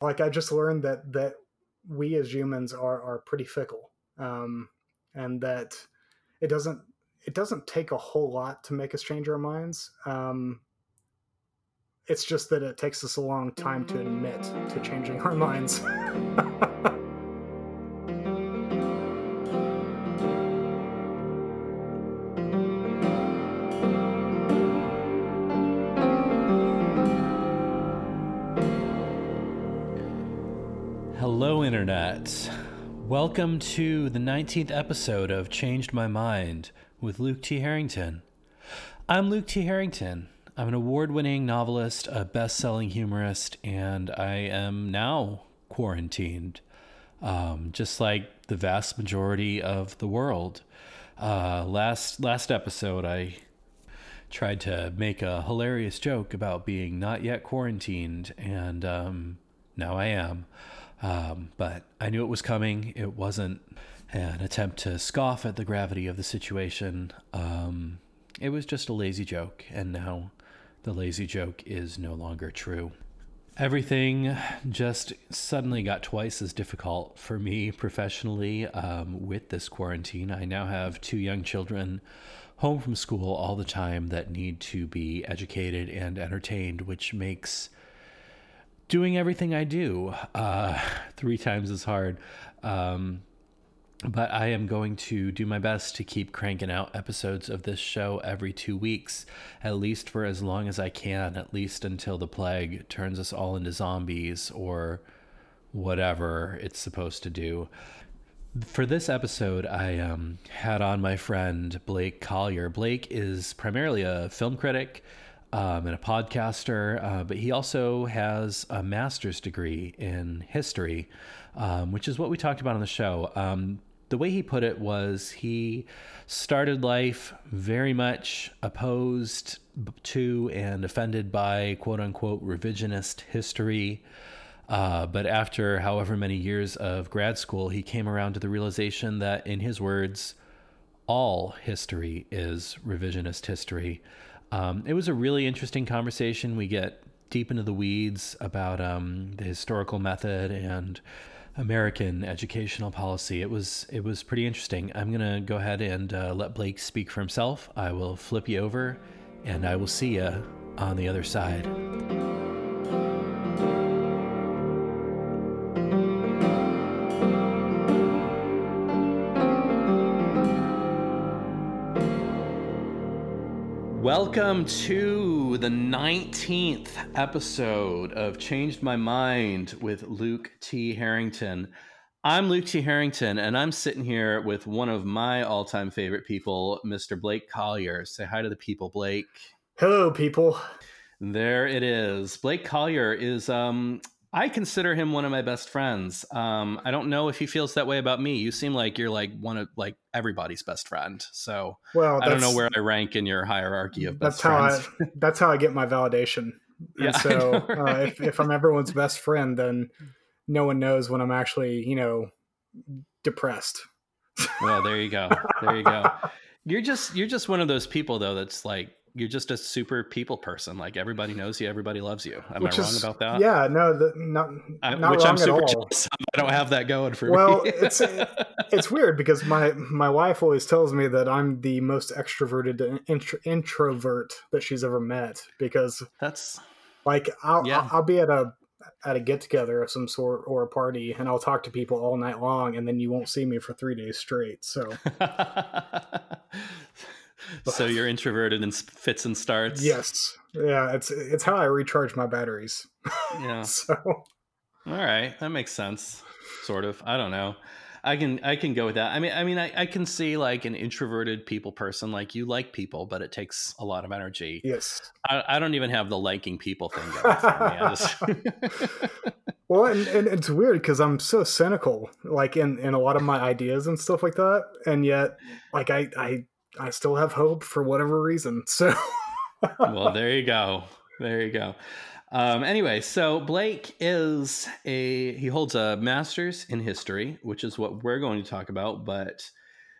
like I just learned that that we as humans are are pretty fickle, um, and that it doesn't it doesn't take a whole lot to make us change our minds. Um, it's just that it takes us a long time to admit to changing our minds. Welcome to the 19th episode of Changed My Mind with Luke T. Harrington. I'm Luke T. Harrington. I'm an award winning novelist, a best selling humorist, and I am now quarantined, um, just like the vast majority of the world. Uh, last, last episode, I tried to make a hilarious joke about being not yet quarantined, and um, now I am. Um, but I knew it was coming. It wasn't an attempt to scoff at the gravity of the situation. Um, it was just a lazy joke, and now the lazy joke is no longer true. Everything just suddenly got twice as difficult for me professionally um, with this quarantine. I now have two young children home from school all the time that need to be educated and entertained, which makes doing everything I do uh, three times as hard. Um, but I am going to do my best to keep cranking out episodes of this show every two weeks, at least for as long as I can, at least until the plague turns us all into zombies or whatever it's supposed to do. For this episode, I um, had on my friend Blake Collier. Blake is primarily a film critic um, and a podcaster, uh, but he also has a master's degree in history, um, which is what we talked about on the show. Um, the way he put it was he started life very much opposed to and offended by quote unquote revisionist history. Uh, but after however many years of grad school, he came around to the realization that, in his words, all history is revisionist history. Um, it was a really interesting conversation. We get deep into the weeds about um, the historical method and American educational policy. It was it was pretty interesting. I'm gonna go ahead and uh, let Blake speak for himself. I will flip you over, and I will see you on the other side. Welcome to the 19th episode of Changed My Mind with Luke T. Harrington. I'm Luke T. Harrington, and I'm sitting here with one of my all time favorite people, Mr. Blake Collier. Say hi to the people, Blake. Hello, people. There it is. Blake Collier is um, I consider him one of my best friends. Um, I don't know if he feels that way about me. You seem like you're like one of like everybody's best friend. So well, I don't know where I rank in your hierarchy of best that's how. I, that's how I get my validation. And yeah, so uh, if, if I'm everyone's best friend, then no one knows when I'm actually, you know, depressed. well, there you go. There you go. You're just you're just one of those people though that's like you're just a super people person. Like everybody knows you, everybody loves you. Am Which I wrong about that? Yeah, no, the, not, I, not which wrong I'm super at all. jealous. I don't have that going for well, me. Well, it's it's weird because my my wife always tells me that I'm the most extroverted intro, introvert that she's ever met because that's like I'll yeah. I'll, I'll be at a at a get together of some sort or a party and I'll talk to people all night long and then you won't see me for 3 days straight. So so you're introverted and fits and starts. Yes. Yeah, it's it's how I recharge my batteries. Yeah. so all right, that makes sense. Sort of. I don't know. I can I can go with that. I mean I mean I, I can see like an introverted people person like you like people, but it takes a lot of energy. Yes. I, I don't even have the liking people thing going for me. Just... well, and, and it's weird because I'm so cynical, like in in a lot of my ideas and stuff like that, and yet like I I I still have hope for whatever reason. So, well, there you go. There you go. Um, anyway, so Blake is a he holds a master's in history, which is what we're going to talk about. But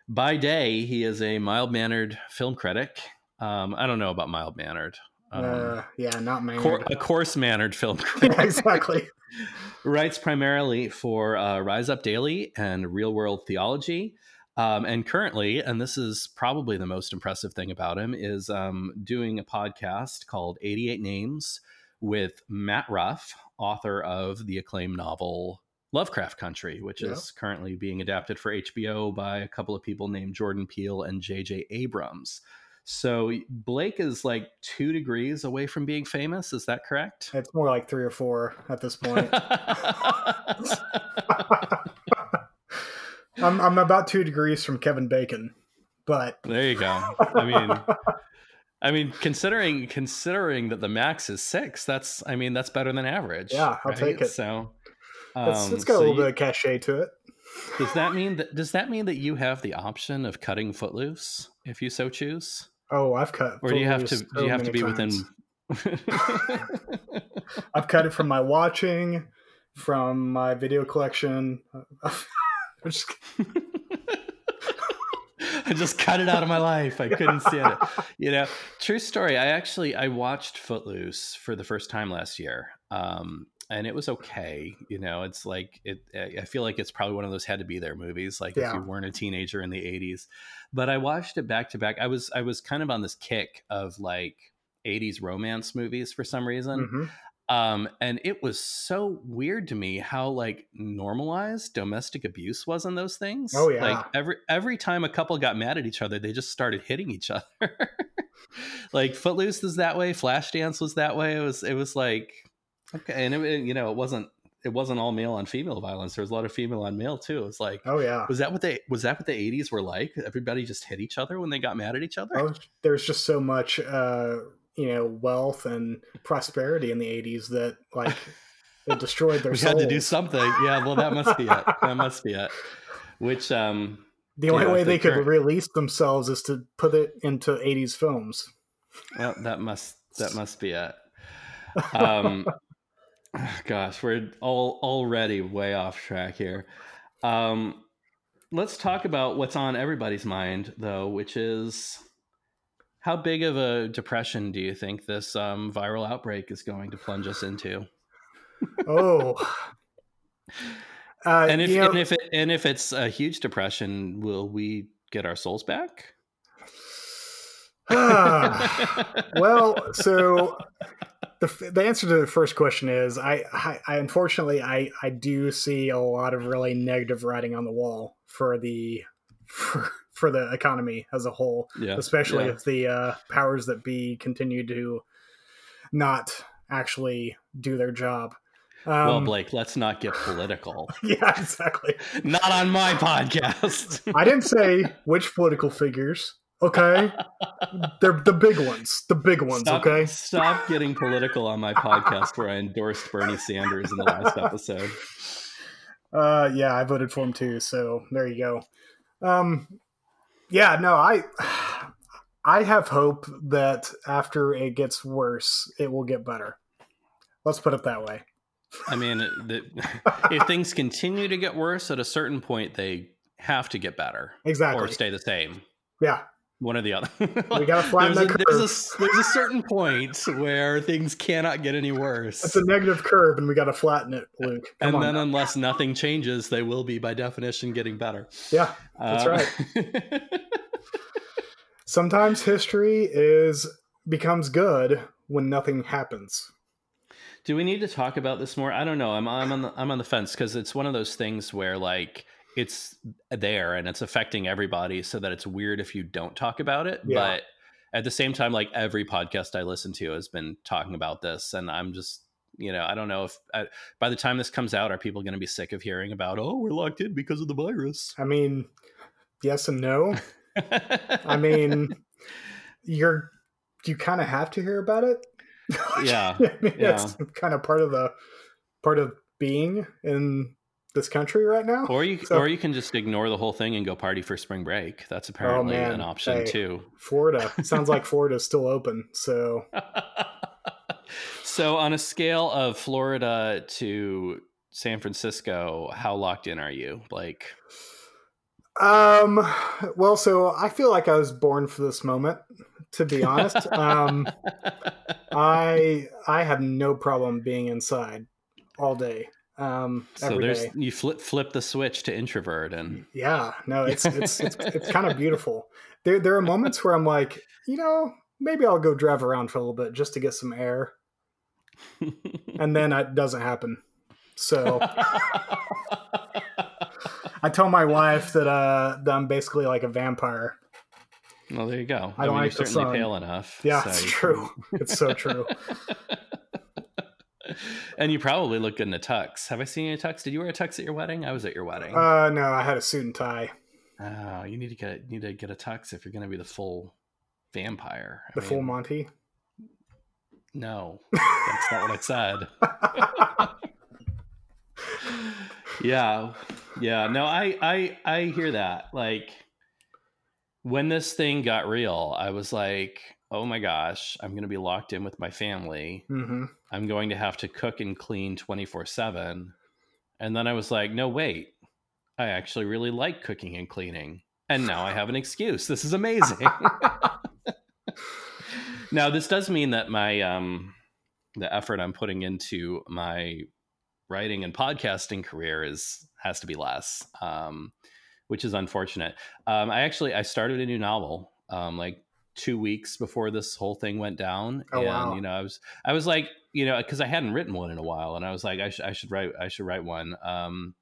by day, he is a mild mannered film critic. Um, I don't know about mild mannered. Um, uh, yeah, not mannered. Cor- a coarse mannered film critic. Yeah, exactly. Writes primarily for uh, Rise Up Daily and Reel World Theology. Um, and currently, and this is probably the most impressive thing about him, is um, doing a podcast called 88 Names with Matt Ruff, author of the acclaimed novel Lovecraft Country, which yeah. is currently being adapted for HBO by a couple of people named Jordan Peele and J.J. Abrams. So Blake is like two degrees away from being famous. Is that correct? It's more like three or four at this point. I'm I'm about two degrees from Kevin Bacon, but there you go. I mean, I mean, considering considering that the max is six, that's I mean that's better than average. Yeah, I'll right? take it. So um, it's, it's got so a little you, bit of cachet to it. Does that mean that does that mean that you have the option of cutting Footloose if you so choose? Oh, I've cut. Or do you have to? So do you have to be times. within? I've cut it from my watching, from my video collection. just... I just cut it out of my life. I couldn't stand it. You know, true story. I actually I watched Footloose for the first time last year. Um, and it was okay. You know, it's like it. I feel like it's probably one of those had to be there movies. Like yeah. if you weren't a teenager in the '80s, but I watched it back to back. I was I was kind of on this kick of like '80s romance movies for some reason. Mm-hmm. Um, and it was so weird to me how like normalized domestic abuse was in those things. Oh yeah. Like every every time a couple got mad at each other, they just started hitting each other. like Footloose was that way, Flashdance was that way. It was it was like Okay, and it, you know, it wasn't it wasn't all male on female violence. There was a lot of female on male too. It's like, oh yeah, was that what they was that what the '80s were like? Everybody just hit each other when they got mad at each other. Oh, there's just so much, uh, you know, wealth and prosperity in the '80s that like it destroyed their. we souls. had to do something. Yeah, well, that must be it. That must be it. Which um, the only way they could release themselves is to put it into '80s films. Well, that must that must be it. Um, Gosh, we're all already way off track here. Um, let's talk about what's on everybody's mind, though, which is how big of a depression do you think this um, viral outbreak is going to plunge us into? oh, uh, and if know, and if it, and if it's a huge depression, will we get our souls back? well, so the, the answer to the first question is I, I, I, unfortunately I, I do see a lot of really negative writing on the wall for the for, for the economy as a whole yeah, especially yeah. if the uh, powers that be continue to not actually do their job um, well blake let's not get political yeah exactly not on my podcast i didn't say which political figures Okay, they're the big ones, the big ones. Stop, okay, stop getting political on my podcast where I endorsed Bernie Sanders in the last episode. Uh, yeah, I voted for him too. So there you go. Um, yeah, no, I, I have hope that after it gets worse, it will get better. Let's put it that way. I mean, the, if things continue to get worse, at a certain point, they have to get better, exactly, or stay the same. Yeah, one or the other. we gotta flatten there's, a, curve. There's a, there's a certain point where things cannot get any worse. It's a negative curve, and we gotta flatten it, Luke. Come and then, now. unless nothing changes, they will be by definition getting better. Yeah, that's um, right. Sometimes history is becomes good when nothing happens. Do we need to talk about this more? I don't know. I'm I'm on the I'm on the fence because it's one of those things where like it's there and it's affecting everybody so that it's weird if you don't talk about it yeah. but at the same time like every podcast i listen to has been talking about this and i'm just you know i don't know if I, by the time this comes out are people going to be sick of hearing about oh we're locked in because of the virus i mean yes and no i mean you're you kind of have to hear about it yeah, I mean, yeah. it's kind of part of the part of being in this country right now. Or you so, or you can just ignore the whole thing and go party for spring break. That's oh, apparently oh an option hey, too. Florida sounds like Florida's still open. So So on a scale of Florida to San Francisco, how locked in are you? Like um well so I feel like I was born for this moment to be honest. um I I have no problem being inside all day. Um, So there's day. you flip flip the switch to introvert and Yeah, no, it's it's it's, it's kind of beautiful. There there are moments where I'm like, you know, maybe I'll go drive around for a little bit just to get some air, and then it doesn't happen. So I tell my wife that uh that I'm basically like a vampire. well, there you go. I don't mean, like you're certainly sun. pale enough. Yeah, so it's true. It's so true. And you probably look good in a tux. Have I seen you in a tux? Did you wear a tux at your wedding? I was at your wedding. Uh, no, I had a suit and tie, oh, you need to get need to get a tux if you're going to be the full vampire. I the full Monty. No, that's not what I said. yeah, yeah. No, I I I hear that. Like when this thing got real, I was like, oh my gosh, I'm going to be locked in with my family. hmm I'm going to have to cook and clean 24 7. And then I was like, no, wait, I actually really like cooking and cleaning. And now I have an excuse. This is amazing. now, this does mean that my, um, the effort I'm putting into my writing and podcasting career is has to be less, um, which is unfortunate. Um, I actually I started a new novel um, like two weeks before this whole thing went down, Oh, and wow. you know I was I was like you know because I hadn't written one in a while, and I was like I, sh- I should write I should write one, um,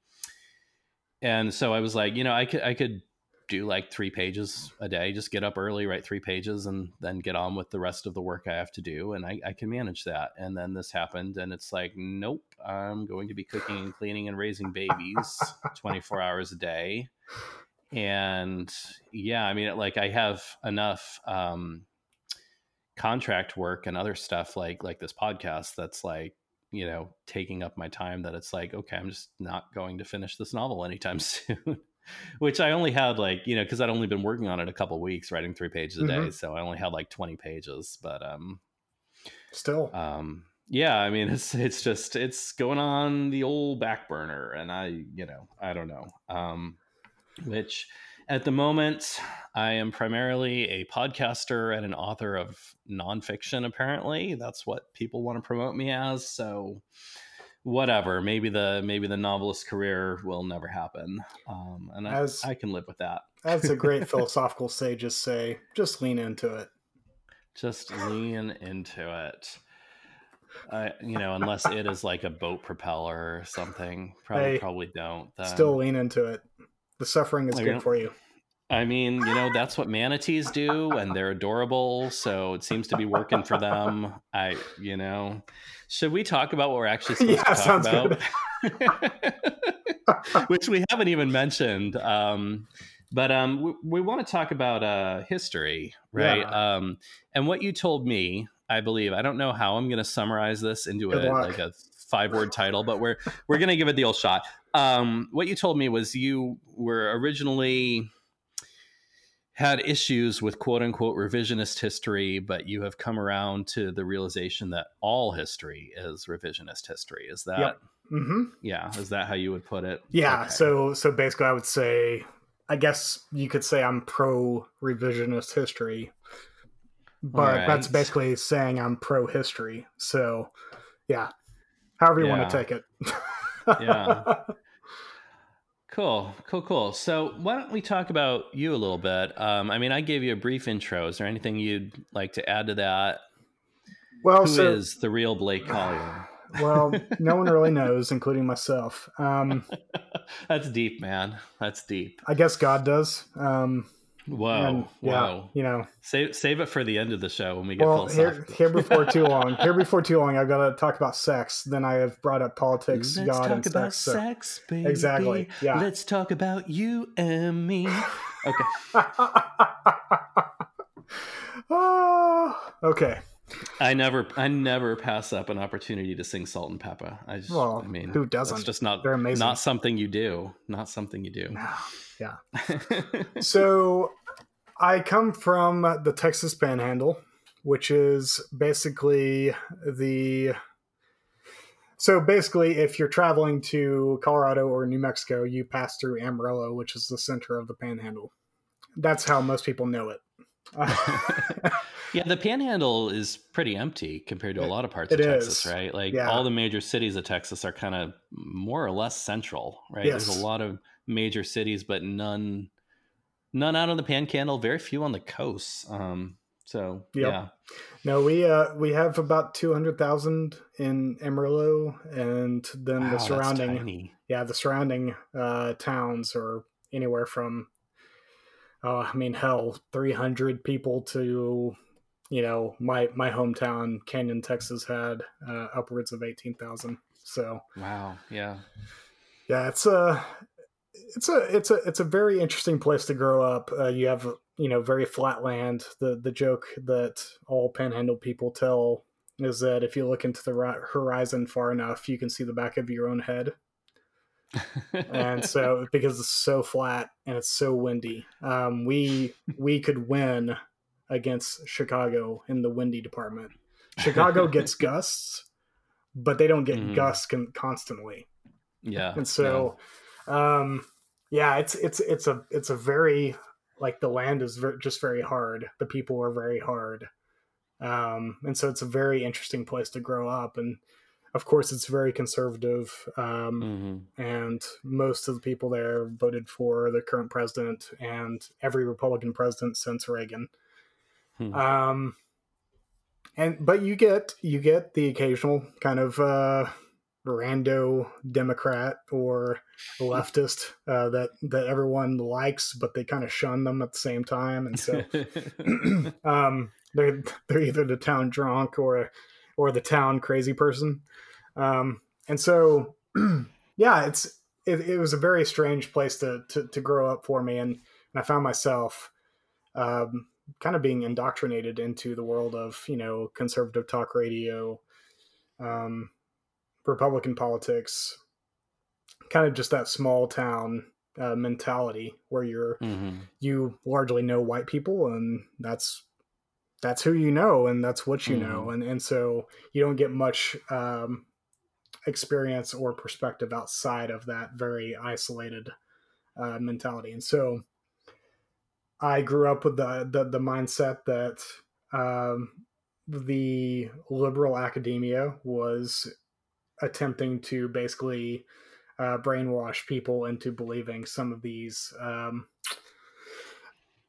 and so I was like you know I could I could do like three pages a day just get up early write three pages and then get on with the rest of the work i have to do and I, I can manage that. And then this happened and it's like nope i'm going to be cooking and cleaning and raising babies 24 hours a day and yeah i mean like i have enough um contract work and other stuff like like this podcast that's like you know taking up my time that it's like okay i'm just not going to finish this novel anytime soon which i only had like you know because i'd only been working on it a couple weeks writing three pages a day Mhm. so i only had like 20 pages but um Still, um yeah i mean it's it's just it's going on the old back burner and i you know i don't know um which at the moment i am primarily a podcaster and an author of nonfiction apparently that's what people want to promote me as so whatever maybe the maybe the novelist career will never happen um and I, As- I can live with that as the great philosophical sages say, just lean into it. just lean into it uh, you know unless it is like a boat propeller or something probably Hey, probably don't then. Still lean into it. The suffering is Like, good know- for you. i mean you know that's what manatees do and they're adorable so it seems to be working for them i you know should we talk about what we're actually supposed Yeah, to talk about which we haven't even mentioned um but um we, we want to talk about uh history right Yeah. um and what you told me i believe i don't know how i'm going to summarize this into Good a luck. like a five word title but we're we're going to give it the old shot um what you told me was you were originally had issues with quote unquote revisionist history but you have come around to the realization that all history is revisionist history is that Yep. hmm yeah is that how you would put it Yeah. Okay. So so basically, I would say, I guess you could say I'm pro revisionist history, but that's basically saying I'm pro history. So, yeah. However you Yeah. want to take it. Yeah. Cool, cool, cool. So, why don't we talk about you a little bit? Um, I mean, I gave you a brief intro. Is there anything you'd like to add to that? well, Who is so the real Blake Collier? well, no one really knows, including myself. Um, That's deep, man. That's deep. I guess God does. Um, Whoa, and, yeah, you know, Save save it for the end of the show when we get well, here, here before too long, here before too long, I've got to talk about sex. Then I have brought up politics, Let's God, talk about sex. so- sex, baby. Exactly, yeah. Let's talk about you and me. Okay. Ah, okay. I never, I never pass up an opportunity to sing "Salt-N-Pepa." I just, Well, I mean, who doesn't? It's just not, They're amazing. not something you do. Not something you do. Yeah. So I come from the Texas Panhandle, which is basically the. So basically, if you're traveling to Colorado or New Mexico, you pass through Amarillo, which is the center of the Panhandle. That's how most people know it. yeah, the Panhandle is pretty empty compared to a lot of parts It of Texas, right? Like Yeah. all the major cities of Texas are kind of more or less central, right? There's a lot of major cities, but none, none out on the Panhandle. Very few on the coast. Um, so Yep. yeah, No, we uh we have about two hundred thousand in Amarillo, and then Wow, the surrounding yeah the surrounding uh towns are anywhere from uh I mean hell three hundred people to you know my my hometown Canyon, Texas had uh, upwards of eighteen thousand. So Wow, yeah, yeah, it's a it's a it's a it's a very interesting place to grow up. Uh, you have you know very flat land. The the joke that all Panhandle people tell is that if you look into the ri- horizon far enough, you can see the back of your own head. And so because it's so flat and it's so windy, um, we we could win against Chicago in the windy department. Chicago gets gusts, but they don't get Mhm. gusts con- constantly yeah, and so um yeah it's it's it's a it's a very like the land is ver- just very hard. The people are very hard. Um and so it's a very interesting place to grow up. And of course it's very conservative. Um Mhm. and most of the people there voted for the current president and every republican president since reagan. Hmm. um and but you get you get the occasional kind of uh rando democrat or leftist uh, that that everyone likes but they kind of shun them at the same time and so um they're they're either the town drunk or or the town crazy person. Um and so yeah it's it, it was a very strange place to, to to grow up for me and, and i found myself um kind of being indoctrinated into the world of you know conservative talk radio. Um republican politics kind of just that small town uh, mentality where you're Mhm. you largely know white people and that's that's who you know and that's what you know. And and so you don't get much um experience or perspective outside of that very isolated uh, mentality. And so i grew up with the the, the mindset that um the liberal academia was attempting to basically uh, brainwash people into believing some of these um,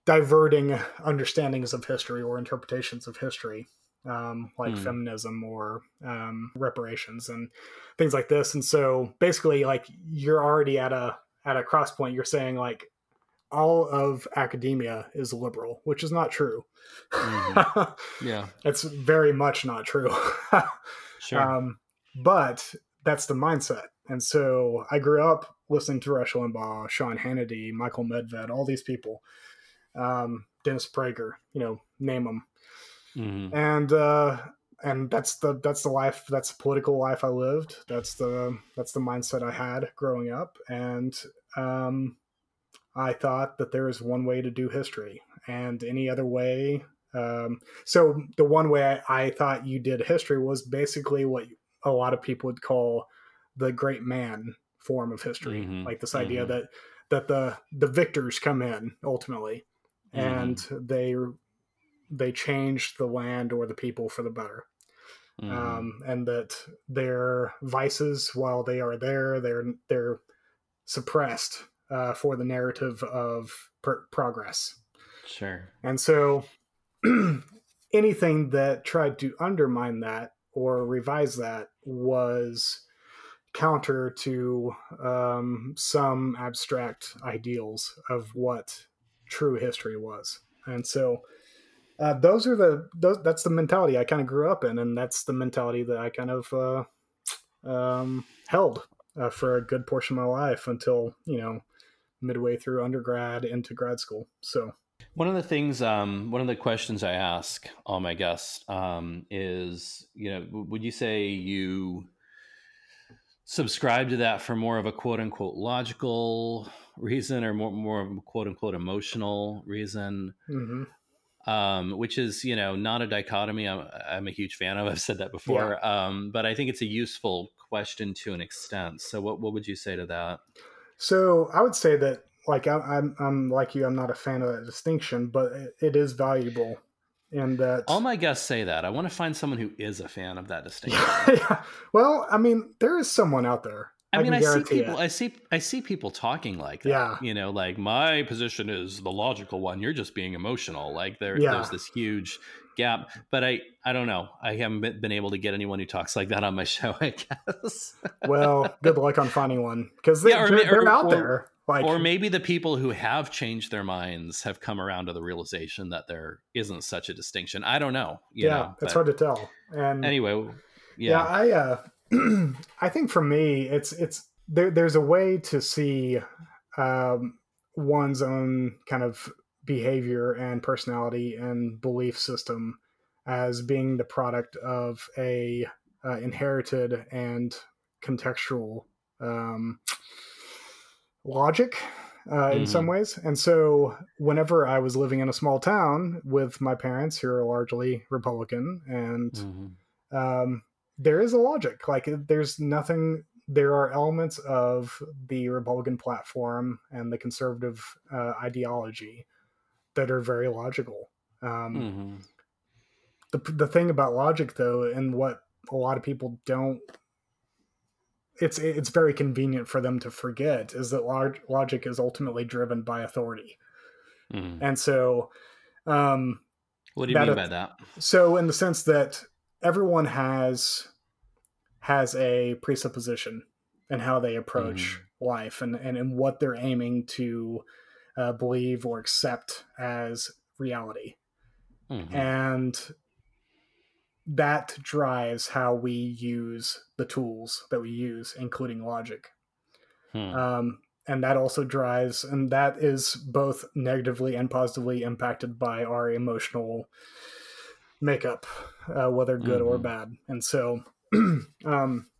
diverting understandings of history or interpretations of history, um, like Hmm. feminism or um, reparations and things like this. And so, basically, like you're already at a at a cross point. You're saying like all of academia is liberal, which is not true. Mhm. Yeah, it's very much not true. sure. Um, but that's the mindset. And so I grew up listening to Rush Limbaugh, Sean Hannity, Michael Medved, all these people, um, Dennis Prager, you know, name them. Mhm. And uh, and that's the that's the life, that's the political life I lived. That's the that's the mindset I had growing up. And um, I thought that there is one way to do history, and any other way. Um, so the one way I, I thought you did history was basically what a lot of people would call the great man form of history, Mhm, like this idea mhm. that that the the victors come in ultimately, and they they change the land or the people for the better Mhm. um, and that their vices, while they are there, they're they're suppressed uh, for the narrative of pr- progress. sure. And so, anything that tried to undermine that or revise that was counter to um, some abstract ideals of what true history was. And so, uh, those are the those, that's the mentality I kind of grew up in, and that's the mentality that I kind of uh, um, held uh, for a good portion of my life until you know midway through undergrad into grad school. So. One of the things, um, one of the questions I ask all my guests um, is, you know, would you say you subscribe to that for more of a quote unquote logical reason or more, more of a quote unquote emotional reason? mhm. Um, which is, you know, not a dichotomy. I'm, I'm a huge fan of. I've said that before, um, but I think it's a useful question to an extent. So, what what would you say to that? So I would say that like I, I'm I'm like you. I'm not a fan of that distinction, but it, it is valuable And that. All my guests say that. I want to find someone who is a fan of that distinction. yeah. Well, I mean, there is someone out there. I, mean, can I see people. it. I see. I see people talking like that. Yeah. You know, like my position is the logical one. You're just being emotional. Like there, Yeah. there's this huge gap. But I, I don't know. I haven't been- able to get anyone who talks like that on my show. I guess. well, good luck on finding one because they, Yeah, or they're, ma- they're or- out or- there. Like, or maybe the people who have changed their minds have come around to the realization that there isn't such a distinction. I don't know. you yeah, know, it's hard to tell. And Anyway, yeah, yeah. I uh, I think for me, it's it's there. There's a way to see um, one's own kind of behavior and personality and belief system as being the product of a uh, inherited and contextual um, logic uh, in some ways. And so, whenever I was living in a small town with my parents, who are largely Republican, and Mhm. um, there is a logic. Like, there's nothing. There are elements of the Republican platform and the conservative uh, ideology that are very logical. Um, Mhm. the the thing about logic though and what a lot of people don't it's it's very convenient for them to forget is that log, logic is ultimately driven by authority Mhm. and so um What do you mean is- by that? so in the sense that everyone has has a presupposition and how they approach life and, and and what they're aiming to uh, believe or accept as reality Mhm. and that drives how we use the tools that we use including logic Hmm. um, and that also drives and that is both negatively and positively impacted by our emotional makeup uh, whether good or Mhm. bad and so um,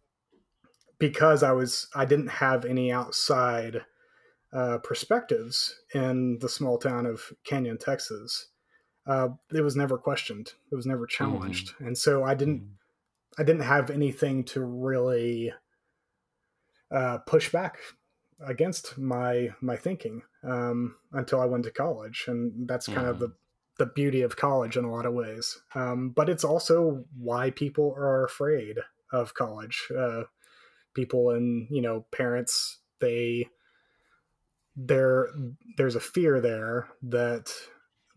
because i was i didn't have any outside uh, perspectives in the small town of canyon texas uh, it was never questioned it was never challenged and so i didn't Mhm. I didn't have anything to really uh, push back against my my thinking um, until I went to college, and that's kind of Mhm. the the beauty of college in a lot of ways. Um, but it's also why people are afraid of college. Uh, people and you know parents they there there's a fear there that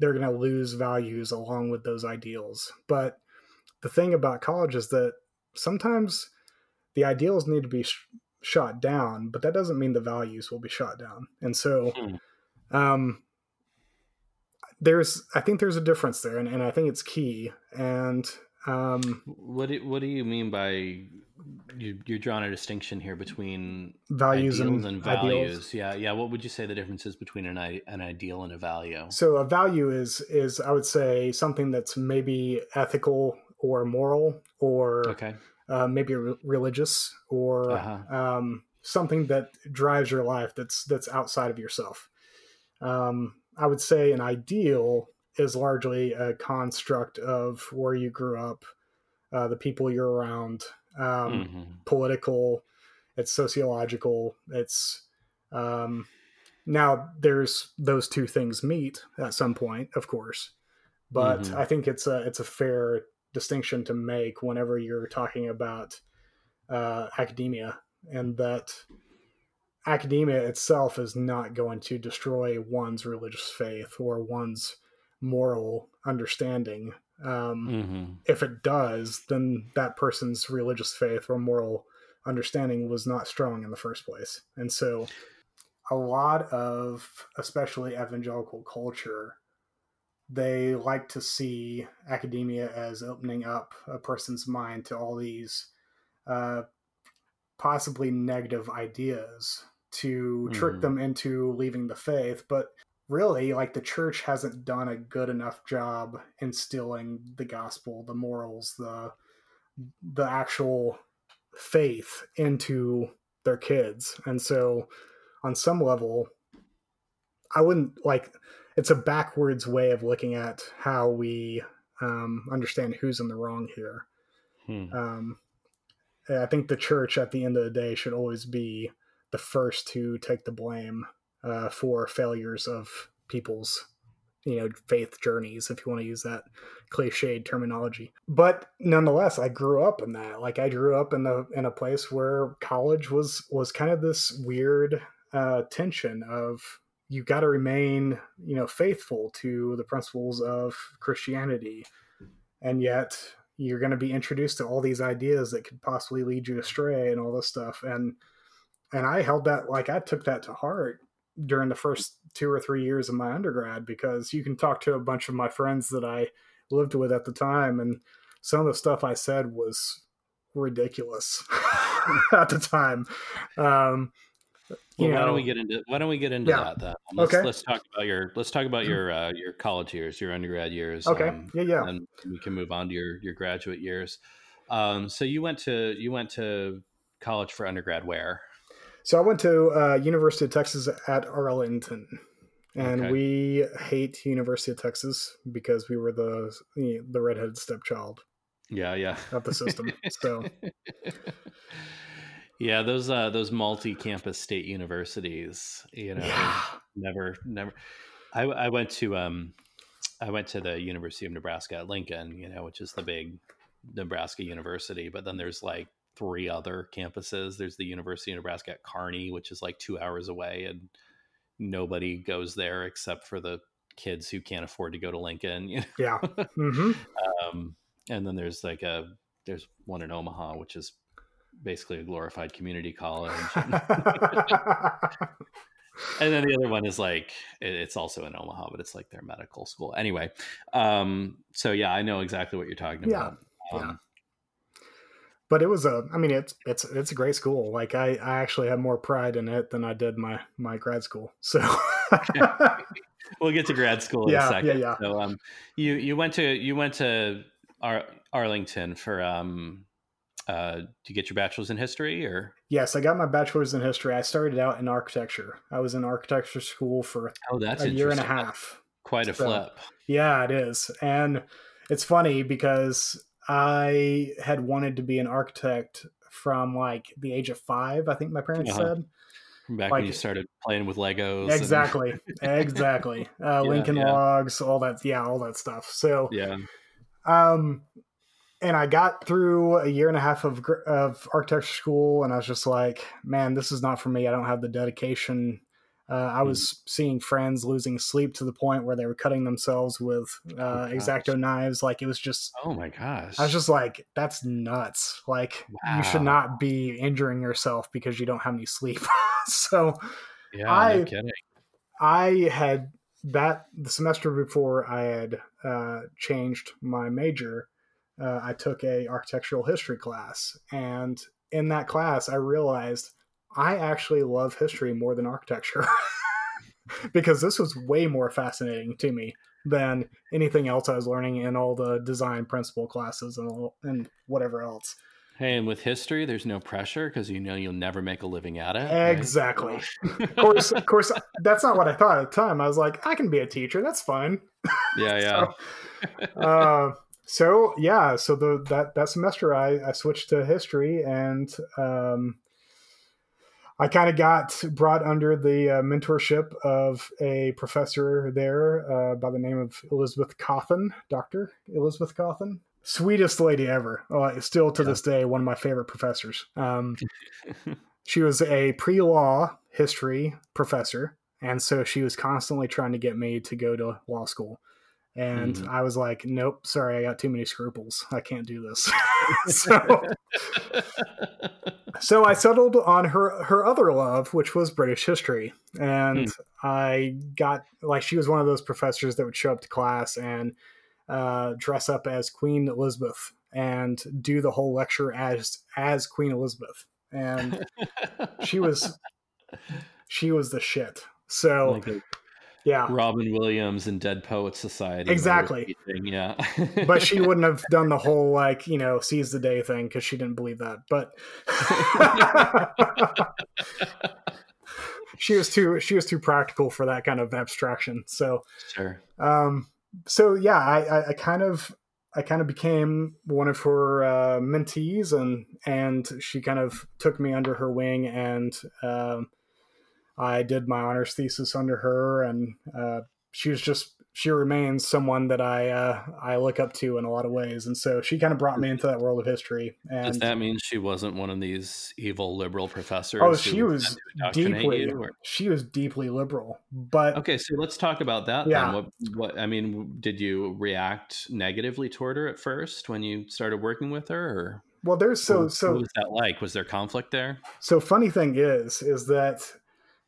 they're going to lose values along with those ideals. But the thing about college is that sometimes the ideals need to be sh- shot down but that doesn't mean the values will be shot down. And so Hmm. um there's i think there's a difference there and, and i think it's key. And um What do, what do you mean by you, you're drawing a distinction here between values and, and values? ideals Yeah, yeah. What would you say the difference is between an an ideal and a value? so a value is is i would say something that's maybe ethical or moral or Okay. uh, maybe re- religious or Uh-huh. um, something that drives your life that's that's outside of yourself. Um, I would say an ideal is largely a construct of where you grew up, uh, the people you're around, um, Mhm. political, it's sociological, it's um, now there's those two things meet at some point, of course, but Mhm. I think it's a it's a fair distinction to make whenever you're talking about uh, academia, and that academia itself is not going to destroy one's religious faith or one's moral understanding. Um, Mhm. if it does, then that person's religious faith or moral understanding was not strong in the first place. And so, a lot of, especially evangelical culture, they like to see academia as opening up a person's mind to all these uh, possibly negative ideas to trick Mhm. them into leaving the faith. But really, like the church hasn't done a good enough job instilling the gospel, the morals, the the actual faith into their kids. And so on some level, I wouldn't like it's a backwards way of looking at how we um, understand who's in the wrong here. Hmm. Um, I think the church at the end of the day should always be the first to take the blame uh, for failures of people's you know faith journeys if you want to use that cliched terminology. But nonetheless i grew up in that. Like i grew up in the in a place where college was was kind of this weird uh, tension of you got to remain you know faithful to the principles of christianity and yet you're going to be introduced to all these ideas that could possibly lead you astray and all this stuff. And and i held that like i took that to heart during the first two or three years of my undergrad because you can talk to a bunch of my friends that i lived with at the time and some of the stuff i said was ridiculous at the time um well, why know, don't we get into why don't we get into Yeah. that then? Let's, Okay. let's talk about your let's talk about your uh, your college years, your undergrad years. okay um, yeah yeah and we can move on to your your graduate years. Um, so you went to you went to college for undergrad where? So I went to uh, University of Texas at Arlington, and Okay. we hate University of Texas because we were the the redheaded stepchild Yeah, yeah. of the system. so yeah, those uh, those multi-campus state universities, you know, yeah, never never. I, I went to um, I went to the University of Nebraska at Lincoln, you know, which is the big Nebraska university. But then there's like three other campuses. There's the University of Nebraska at Kearney, which is like two hours away, and nobody goes there except for the kids who can't afford to go to Lincoln. You know? yeah, hmm um, and then there's like a there's one in Omaha, which is basically a glorified community college. and then the other one is like it's also in Omaha, but it's like their medical school. Anyway, um, so yeah, I know exactly what you're talking Yeah, about. Um, but it was a. I mean, it's it's it's a great school. Like I I actually had more pride in it than I did my my grad school. So We'll get to grad school in Yeah, a second. yeah, yeah. So um, you you went to you went to Ar- Arlington for um, uh, to get your bachelor's in history, or yes, I got my bachelor's in history. I started out in architecture. I was in architecture school for oh, that's a year and a half. Quite a So- flip. Yeah, it is. And it's funny because I had wanted to be an architect from like the age of five, I think my parents Uh-huh. said. From back when you started playing with Legos. and- Exactly. exactly. Uh, Yeah, Lincoln yeah. logs, all that. Yeah, all that stuff. So, yeah. um, and I got through a year and a half of, of architecture school, and I was just like, man, this is not for me. I don't have the dedication. Uh, I Hmm. was seeing friends losing sleep to the point where they were cutting themselves with uh, gosh. exacto knives. Like it was just Oh my gosh. I was just like, that's nuts. Like, you should not be injuring yourself because you don't have any sleep. so, yeah, no I- kidding. I had that the semester before I had uh, changed my major. Uh, I took a architectural history class, and in that class, I realized I actually love history more than architecture because this was way more fascinating to me than anything else I was learning in all the design principle classes and all, and whatever else. Hey, and with history, there's no pressure because you know you'll never make a living at it. right? Exactly. Of course, of course, that's not what I thought at the time. I was like, I can be a teacher. That's fine. yeah, yeah. uh, so yeah, so the that that semester I, I switched to history and um, I kind of got brought under the uh, mentorship of a professor there uh, by the name of Elizabeth Cawthon, Doctor Elizabeth Cawthon. Sweetest lady ever. Uh, still to Yeah. this day, one of my favorite professors. Um, she was a pre-law history professor, and so she was constantly trying to get me to go to law school. And Mhm. I was like, "Nope, sorry, I got too many scruples. I can't do this." so, so I settled on her her other love, which was British history, and I got like she was one of those professors that would show up to class and uh, dress up as Queen Elizabeth and do the whole lecture as as Queen Elizabeth, and she was she was the shit. So like a yeah, Robin Williams and Dead Poets Society. Exactly. Yeah. but she wouldn't have done the whole like you know seize the day thing because she didn't believe that. But she was too she was too practical for that kind of abstraction. So sure. um, so yeah, I, I, I kind of I kind of became one of her uh, mentees, and and she kind of took me under her wing and um, I did my honors thesis under her, and uh, she was just she remains someone that I uh, I look up to in a lot of ways, and so she kind of brought me into that world of history. And Does that mean she wasn't one of these evil liberal professors? oh, she was meant to indoctrinate deeply or- she was deeply liberal, but Okay, so let's talk about that. Yeah. Then. What, what? I mean, did you react negatively toward her at first when you started working with her, or well, there's so so what was that like? Was there conflict there? So funny thing is, is that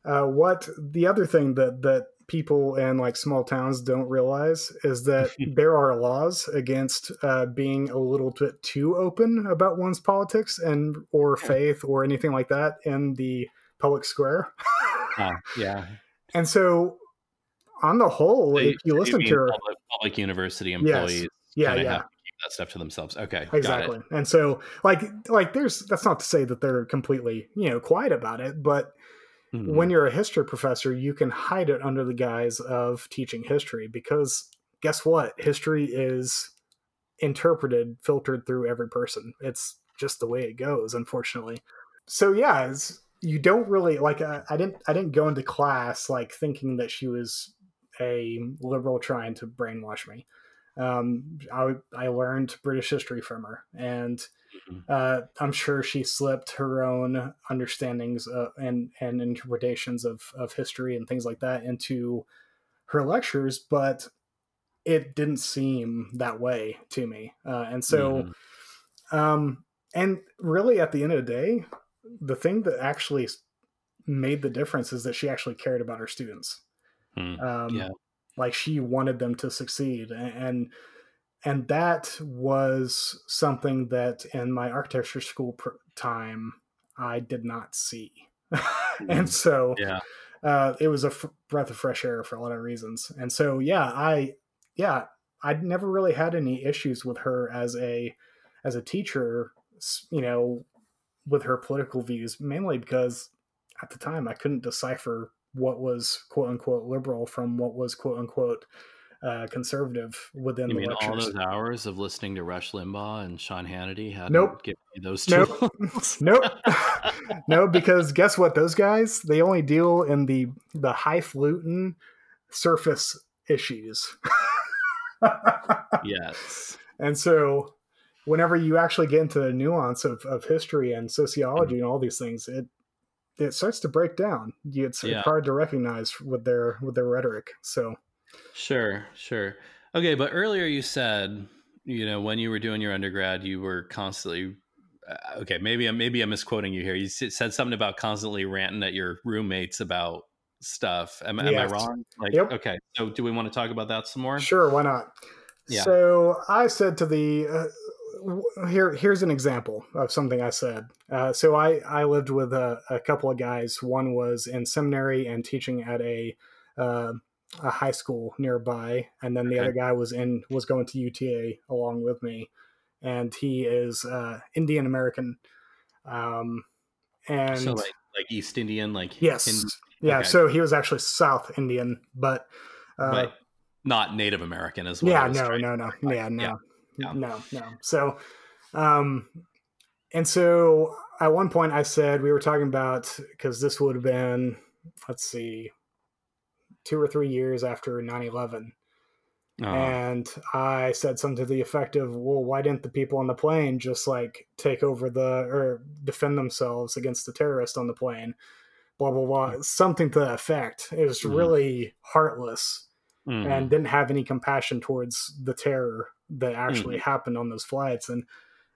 uh, what the other thing that that people in like small towns don't realize is that there are laws against uh, being a little bit too open about one's politics and or faith or anything like that in the public square. Ah, yeah, and so, on the whole, So you- if you so listen to her, public, public university employees, yeah, kinda yeah, have to keep that stuff to themselves. Okay, got it. exactly. And so, like, like there's that's not to say that they're completely you know quiet about it, but Mhm. when you're a history professor, you can hide it under the guise of teaching history because guess what? History is interpreted, filtered through every person. It's just the way it goes, unfortunately. So yeah, you don't really like. I didn't. I didn't go into class like thinking that she was a liberal trying to brainwash me. Um, I I learned British history from her, and Mhm. uh, I'm sure she slipped her own understandings uh, and and interpretations of of history and things like that into her lectures, but it didn't seem that way to me. Uh, and so, Mhm. um, and really, at the end of the day, the thing that actually made the difference is that she actually cared about her students. Hmm. Um, Yeah. Like she wanted them to succeed, and and that was something that in my architecture school pr- time I did not see, and so Yeah. uh, it was a f- breath of fresh air for a lot of reasons. And so, yeah, I, yeah, I never really had any issues with her as a, as a teacher, you know, with her political views, mainly because at the time I couldn't decipher what was quote unquote liberal from what was quote unquote uh, conservative within You the mean all those hours of listening to Rush Limbaugh and Sean Hannity hadn't Nope. given you those Nope. Nope. no, because guess what? Those guys they only deal in the the highfalutin surface issues. yes. and so, whenever you actually get into the nuance of, of history and sociology and all these things, it it starts to break down. It's Yeah. hard to recognize with their with their rhetoric. So Sure, sure. Okay, but earlier you said, you know, when you were doing your undergrad, you were constantly uh, okay. Maybe I'm maybe I'm misquoting you here. You said something about constantly ranting at your roommates about stuff. Am, am I wrong? Like, Yep. okay. So, do we want to talk about that some more? Sure, why not? Yeah. So I said to the uh, here here's an example of something I said. Uh, so I I lived with a, a couple of guys. One was in seminary and teaching at a uh, a high school nearby, and then the Okay. other guy was in was going to UTA along with me, and he is uh, Indian American. Um, and so, like, like East Indian, like yes, yeah. okay. So he was actually South Indian, but uh, but not Native American as well. yeah no no no yeah no No no. So um and so at one point i said we were talking about because this would have been let's see two or three years after 9-11 Uh, and i said something to the effect of well why didn't the people on the plane just like take over the or defend themselves against the terrorist on the plane? Blah blah blah. Something to that effect. It was Mhm. really heartless mhm. and didn't have any compassion towards the terror that actually happened on those flights and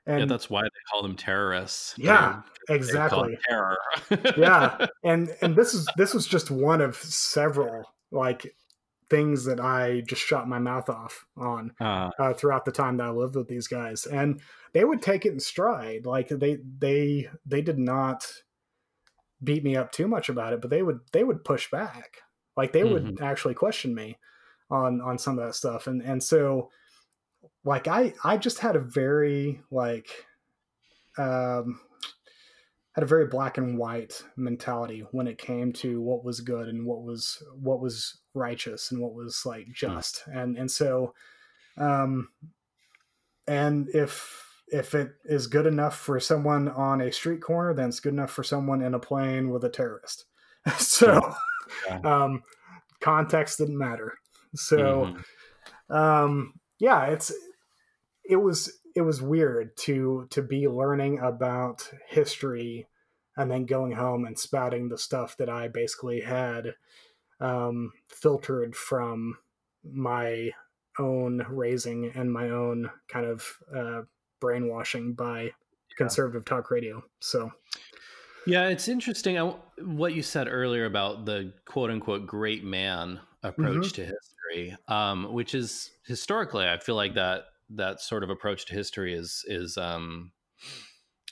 Mm-hmm. yeah, and that's why they call them terrorists. Yeah, They're- exactly terror. yeah and and this is this was just one of several like things that i just shot my mouth off on Uh, uh, throughout the time that i lived with these guys and they would take it in stride like they they they did not beat me up too much about it but they would they would push back like they would actually question me on on some of that stuff and and so like i i just had a very like um had a very black and white mentality when it came to what was good and what was what was righteous and what was like just and and so um and if if it is good enough for someone on a street corner then it's good enough for someone in a plane with a terrorist so yeah. um, context didn't matter. So mm-hmm. um, yeah, it's it was it was weird to to be learning about history and then going home and spouting the stuff that I basically had um, filtered from my own raising and my own kind of uh, brainwashing by yeah. conservative talk radio. So, yeah, it's interesting I, what you said earlier about the quote unquote great man approach mm-hmm. to history, um, which is historically, I feel like that that sort of approach to history is is um,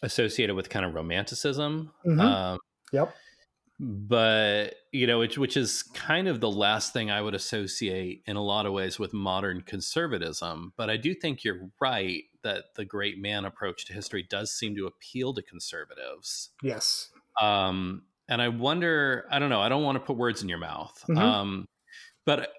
associated with kind of romanticism. Mm-hmm. Um, yep. But you know, which which is kind of the last thing I would associate in a lot of ways with modern conservatism. But I do think you're right that the great man approach to history does seem to appeal to conservatives. Yes. Um, and I wonder, I don't know, I don't want to put words in your mouth. Mm-hmm. Um, but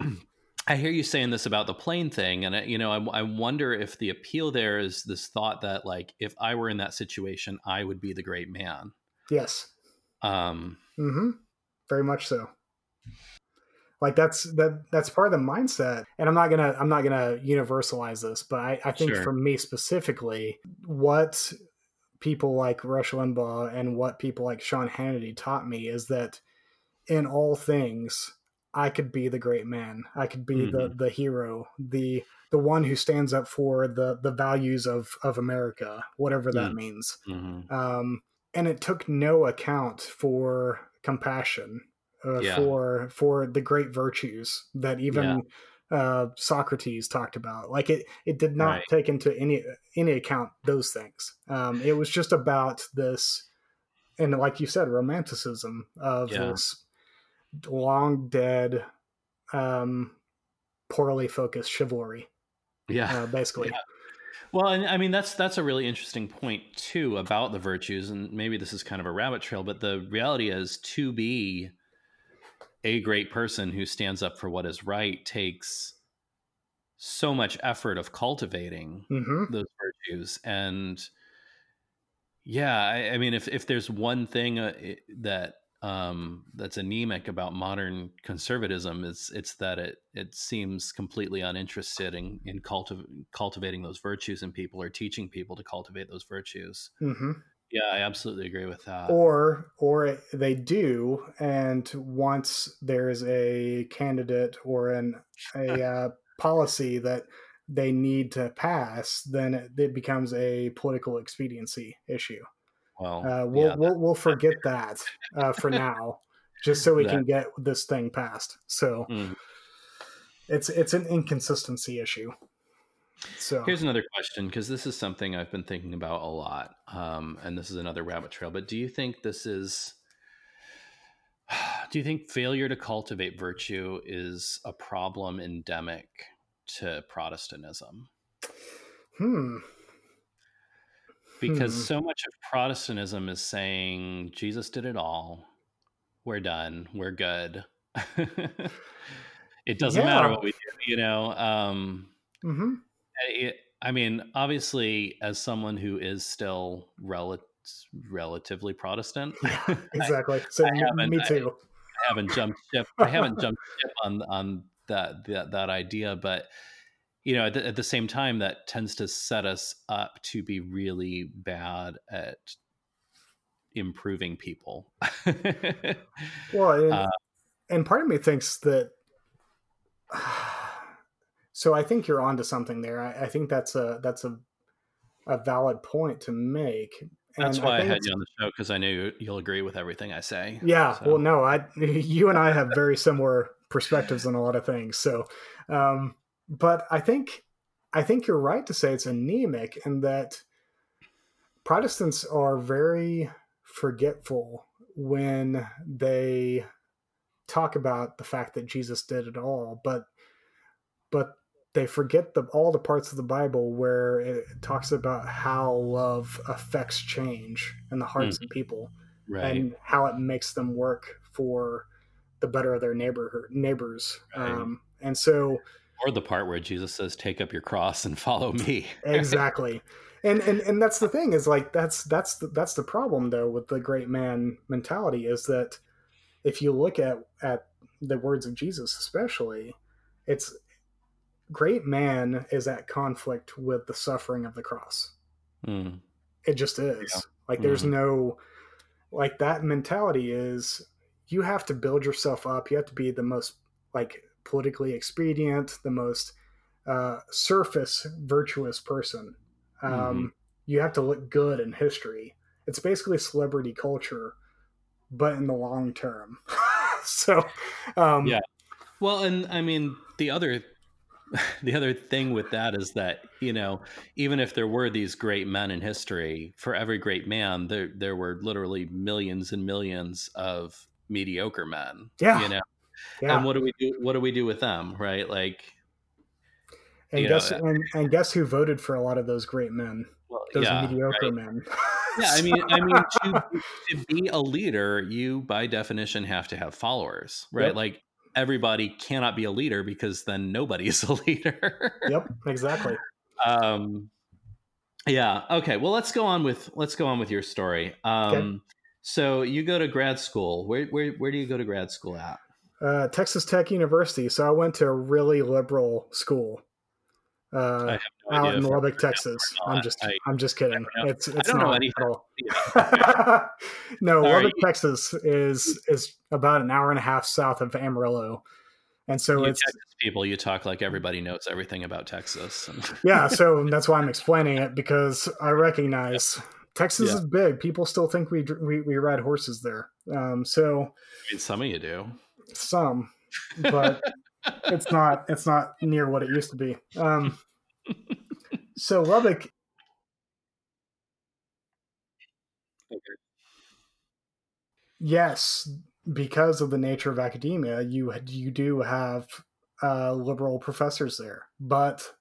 I hear you saying this about the plane thing, and you know, I, I, wonder if the appeal there is this thought that, like, if I were in that situation, I would be the great man. Yes. Um. Hmm. Very much so. Like that's that that's part of the mindset, and I'm not gonna I'm not gonna universalize this, but I, I think sure. for me specifically, what people like Rush Limbaugh and what people like Sean Hannity taught me is that in all things I could be the great man. I could be mm-hmm. the the hero, the the one who stands up for the the values of of America, whatever that mm-hmm. means. Mm-hmm. Um, and it took no account for compassion, uh, yeah. for for the great virtues that even yeah. uh, Socrates talked about. Like it, it did not right. take into any any account those things. Um, it was just about this, and like you said, romanticism of yeah. this long dead, um, poorly focused chivalry. Yeah, uh, basically. Yeah. Well, and I mean that's that's a really interesting point too about the virtues, and maybe this is kind of a rabbit trail, but the reality is to be a great person who stands up for what is right takes so much effort of cultivating mm-hmm. those virtues and yeah I, I, mean if if there's one thing uh, that um, that's anemic about modern conservatism is it's that it it seems completely uninterested in in cultiv- cultivating those virtues in people or teaching people to cultivate those virtues. Mm-hmm. Yeah, I absolutely agree with that. Or or they do, and once there's a candidate or an a uh, policy that they need to pass, then it, it becomes a political expediency issue. Well, uh, we'll, yeah, we'll we'll forget that uh, for now, just so we that, can get this thing passed. So mm. it's it's an inconsistency issue. So here's another question because this is something I've been thinking about a lot, um, and this is another rabbit trail. But do you think this is? Do you think failure to cultivate virtue is a problem endemic to Protestantism? Hmm because hmm. so much of Protestantism is saying Jesus did it all. We're done. We're good. it doesn't yeah. matter what we do, you know. Um, mm-hmm. it, I mean, obviously, as someone who is still rel- relatively Protestant, yeah, exactly. So I me too. I, I haven't jumped ship. I haven't jumped ship on on that that, that idea, but you know, at the, at the, same time, that tends to set us up to be really bad at improving people. well, and, uh, and, part of me thinks that. So I think you're onto something there. I, I think that's a that's a a valid point to make. And that's why I, I had you on the show because I knew you'll agree with everything I say. Yeah. So. Well, no, I you and I have very similar perspectives on a lot of things. So, um, but I think I think you're right to say it's anemic and that Protestants are very forgetful when they talk about the fact that Jesus did it all, but but they forget the all the parts of the Bible where it talks about how love affects change in the hearts mm-hmm. of people right. and how it makes them work for the better of their neighbor neighbors. Right. Um, and so or the part where Jesus says, "Take up your cross and follow me." exactly, and and and that's the thing is like that's that's the, that's the problem though with the great man mentality is that if you look at at the words of Jesus, especially, it's great man is at conflict with the suffering of the cross. Mm. It just is. Yeah. Like there's Mhm. no like that mentality is you have to build yourself up. You have to be the most like politically expedient, the most uh, surface virtuous person. Um, Mhm. You have to look good in history. It's basically celebrity culture, but in the long term. so, um, Yeah. Well, and I mean the other the other thing with that is that you know even if there were these great men in history, for every great man there there were literally millions and millions of mediocre men. Yeah. You know, yeah. and what do we do? What do we do with them? Right? Like, and you know, guess and, and guess who voted for a lot of those great men? well, Those yeah, mediocre right. men. Yeah, I mean, I mean, to, to be a leader, you by definition have to have followers, right? Yep. Like everybody cannot be a leader because then nobody is a leader. yep, exactly. um, yeah. Okay. Well, let's go on with let's go on with your story. Um, So you go to grad school. Where where where do you go to grad school at? Uh, Texas Tech University. So I went to a really liberal school. I Uh, have no out idea in Lubbock, Texas. I'm just, I- am just kidding. It's, it's not at all. No, Sorry. Lubbock, Texas is is about an hour and a half south of Amarillo, and so you it's Texas people, you talk like everybody knows everything about Texas. yeah. So that's why I'm explaining it because I recognize Texas Yeah. is big. People still think we we, we ride horses there. Um, so I mean, some of you do. Some, but it's not it's not near what it used to be. Um, so Lubbock, yes, because of the nature of academia, you you do have uh, liberal professors there, but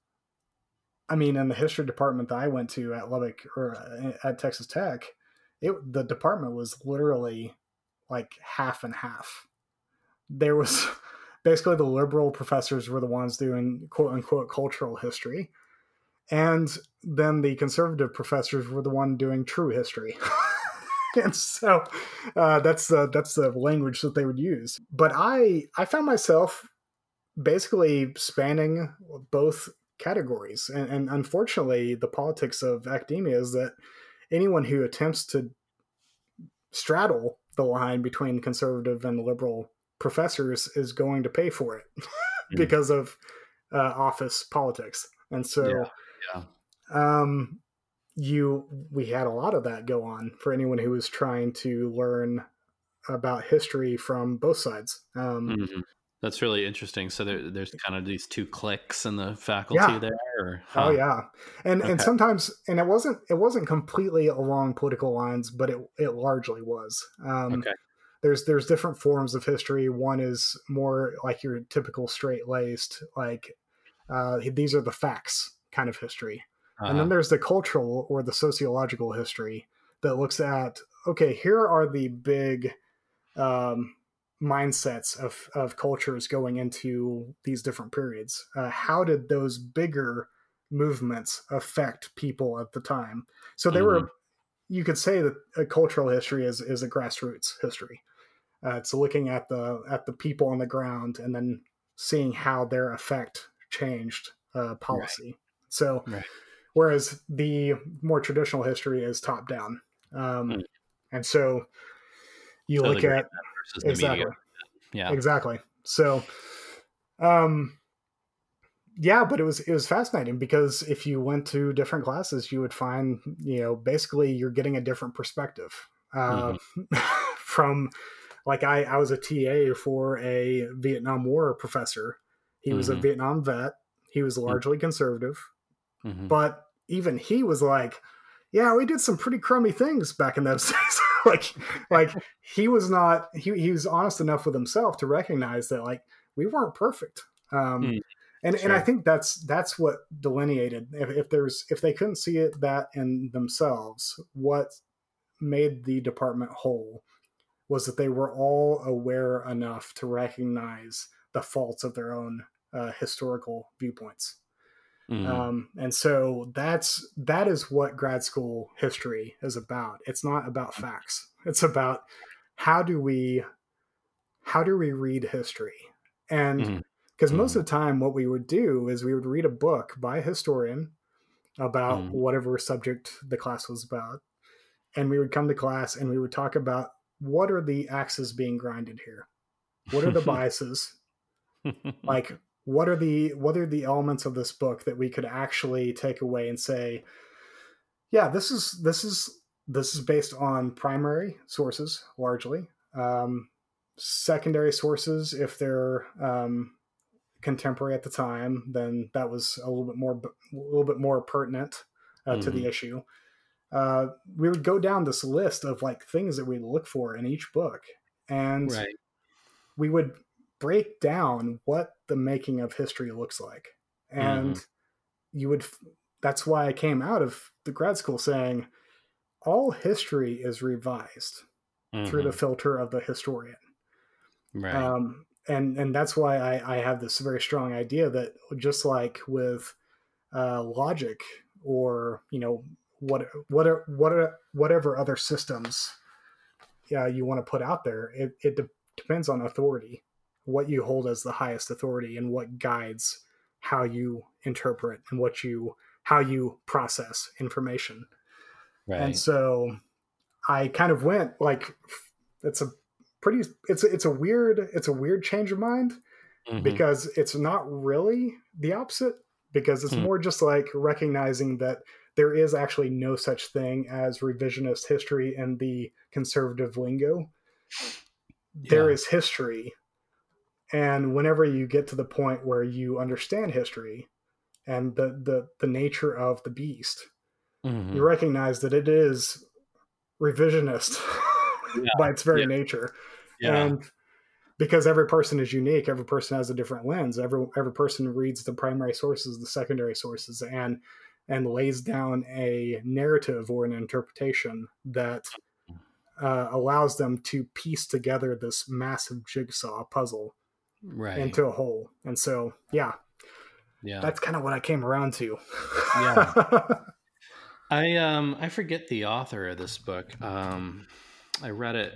I mean, in the history department that I went to at Lubbock or uh, at Texas Tech, it the department was literally like half and half. There was basically the liberal professors were the ones doing quote unquote cultural history, and then the conservative professors were the one doing true history. and so uh, that's the that's the language that they would use. But I I found myself basically spanning both categories, and, and unfortunately, the politics of academia is that anyone who attempts to straddle the line between conservative and liberal professors is going to pay for it because of uh, office politics. And so, Yeah, yeah. Um, you we had a lot of that go on for anyone who was trying to learn about history from both sides. Um, Mhm. That's really interesting. So there, there's kind of these two cliques in the faculty Yeah. there. Or, Oh yeah, and and sometimes and it wasn't it wasn't completely along political lines, but it it largely was. Um, Okay. There's there's different forms of history. One is more like your typical straight laced, like uh, these are the facts kind of history, and Uh-huh. then there's the cultural or the sociological history that looks at okay, here are the big um, mindsets of of cultures going into these different periods. Uh, how did those bigger movements affect people at the time? So they were, you could say that a cultural history is is a grassroots history. Uh, it's looking at the at the people on the ground and then seeing how their effect changed uh, policy. So, Right. whereas the more traditional history is top down, um, Mm. and so you So look at men versus the exactly. Yeah. exactly so um yeah but it was it was fascinating because if you went to different classes you would find you know basically you're getting a different perspective uh, from like i i was a ta for a vietnam war professor. He was a Mhm. vietnam vet. He was largely conservative. Mhm. but even he was like yeah we did some pretty crummy things back in those days. Like like he was not he, he was honest enough with himself to recognize that like we weren't perfect. Um Mm, and and i think that's that's what delineated if, if there's if they couldn't see it that in themselves what made the department whole was that they were all aware enough to recognize the faults of their own uh, historical viewpoints Mhm. um, and so that's that is what grad school history is about it's not about facts it's about how do we how do we read history? And because Mhm. most of the time, what we would do is we would read a book by a historian about Mhm. whatever subject the class was about. And we would come to class and we would talk about what are the axes being grinded here? What are the biases? like what are the what are the elements of this book that we could actually take away and say yeah this is this is this is based on primary sources largely um, secondary sources if they're um, contemporary at the time then that was a little bit more a little bit more pertinent uh, to the Mhm. issue uh, we would go down this list of like things that we look for in each book and right. we would break down what the making of history looks like and you would that's why i came out of the grad school saying all history is revised through the Mhm. filter of the historian right. um, and and that's why I, I have this very strong idea that just like with uh, logic or you know what what what whatever other systems yeah you want to put out there it, it de- depends on authority what you hold as the highest authority and what guides how you interpret and what you how you process information right. and so I kind of went like it's a pretty it's a, it's a weird it's a weird change of mind Mhm. because it's not really the opposite because it's Hmm. more just like recognizing that there is actually no such thing as revisionist history in the conservative lingo. There Yeah. is history. And whenever you get to the point where you understand history and the the, the nature of the beast, Mhm. you recognize that it is revisionist Yeah. by its very Yeah. nature and because every person is unique every person has a different lens every every person reads the primary sources the secondary sources and and lays down a narrative or an interpretation that uh, allows them to piece together this massive jigsaw puzzle right. into a whole and so yeah yeah. that's kind of what i came around to Yeah. I um I forget the author of this book. Um, I read it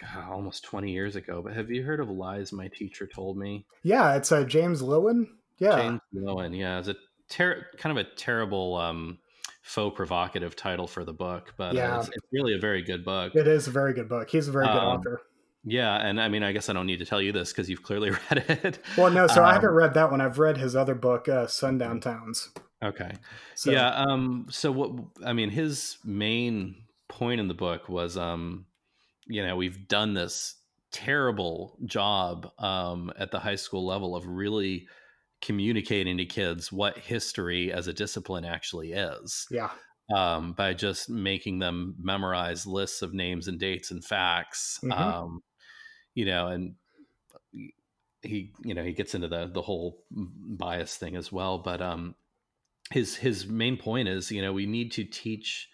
God, almost twenty years ago. But have you heard of Lies My Teacher Told Me? yeah it's uh, james loewen yeah James Loewen. Yeah, it's a ter- kind of a terrible um, faux provocative title for the book, but Yeah. uh, it's, it's really a very good book. it is a very good book he's a very good Um, author Yeah, and I mean, I guess I don't need to tell you this because you've clearly read it. well no so i haven't um, read that one i've read his other book uh, sundown towns Okay. so Yeah. Um. So what? I mean, his main point in the book was, um, you know, we've done this terrible job um, at the high school level of really communicating to kids what history as a discipline actually is yeah um, by just making them memorize lists of names and dates and facts. Mhm. Um, you know, and he, you know, he gets into the the whole bias thing as well. But um, his his main point is, you know, we need to teach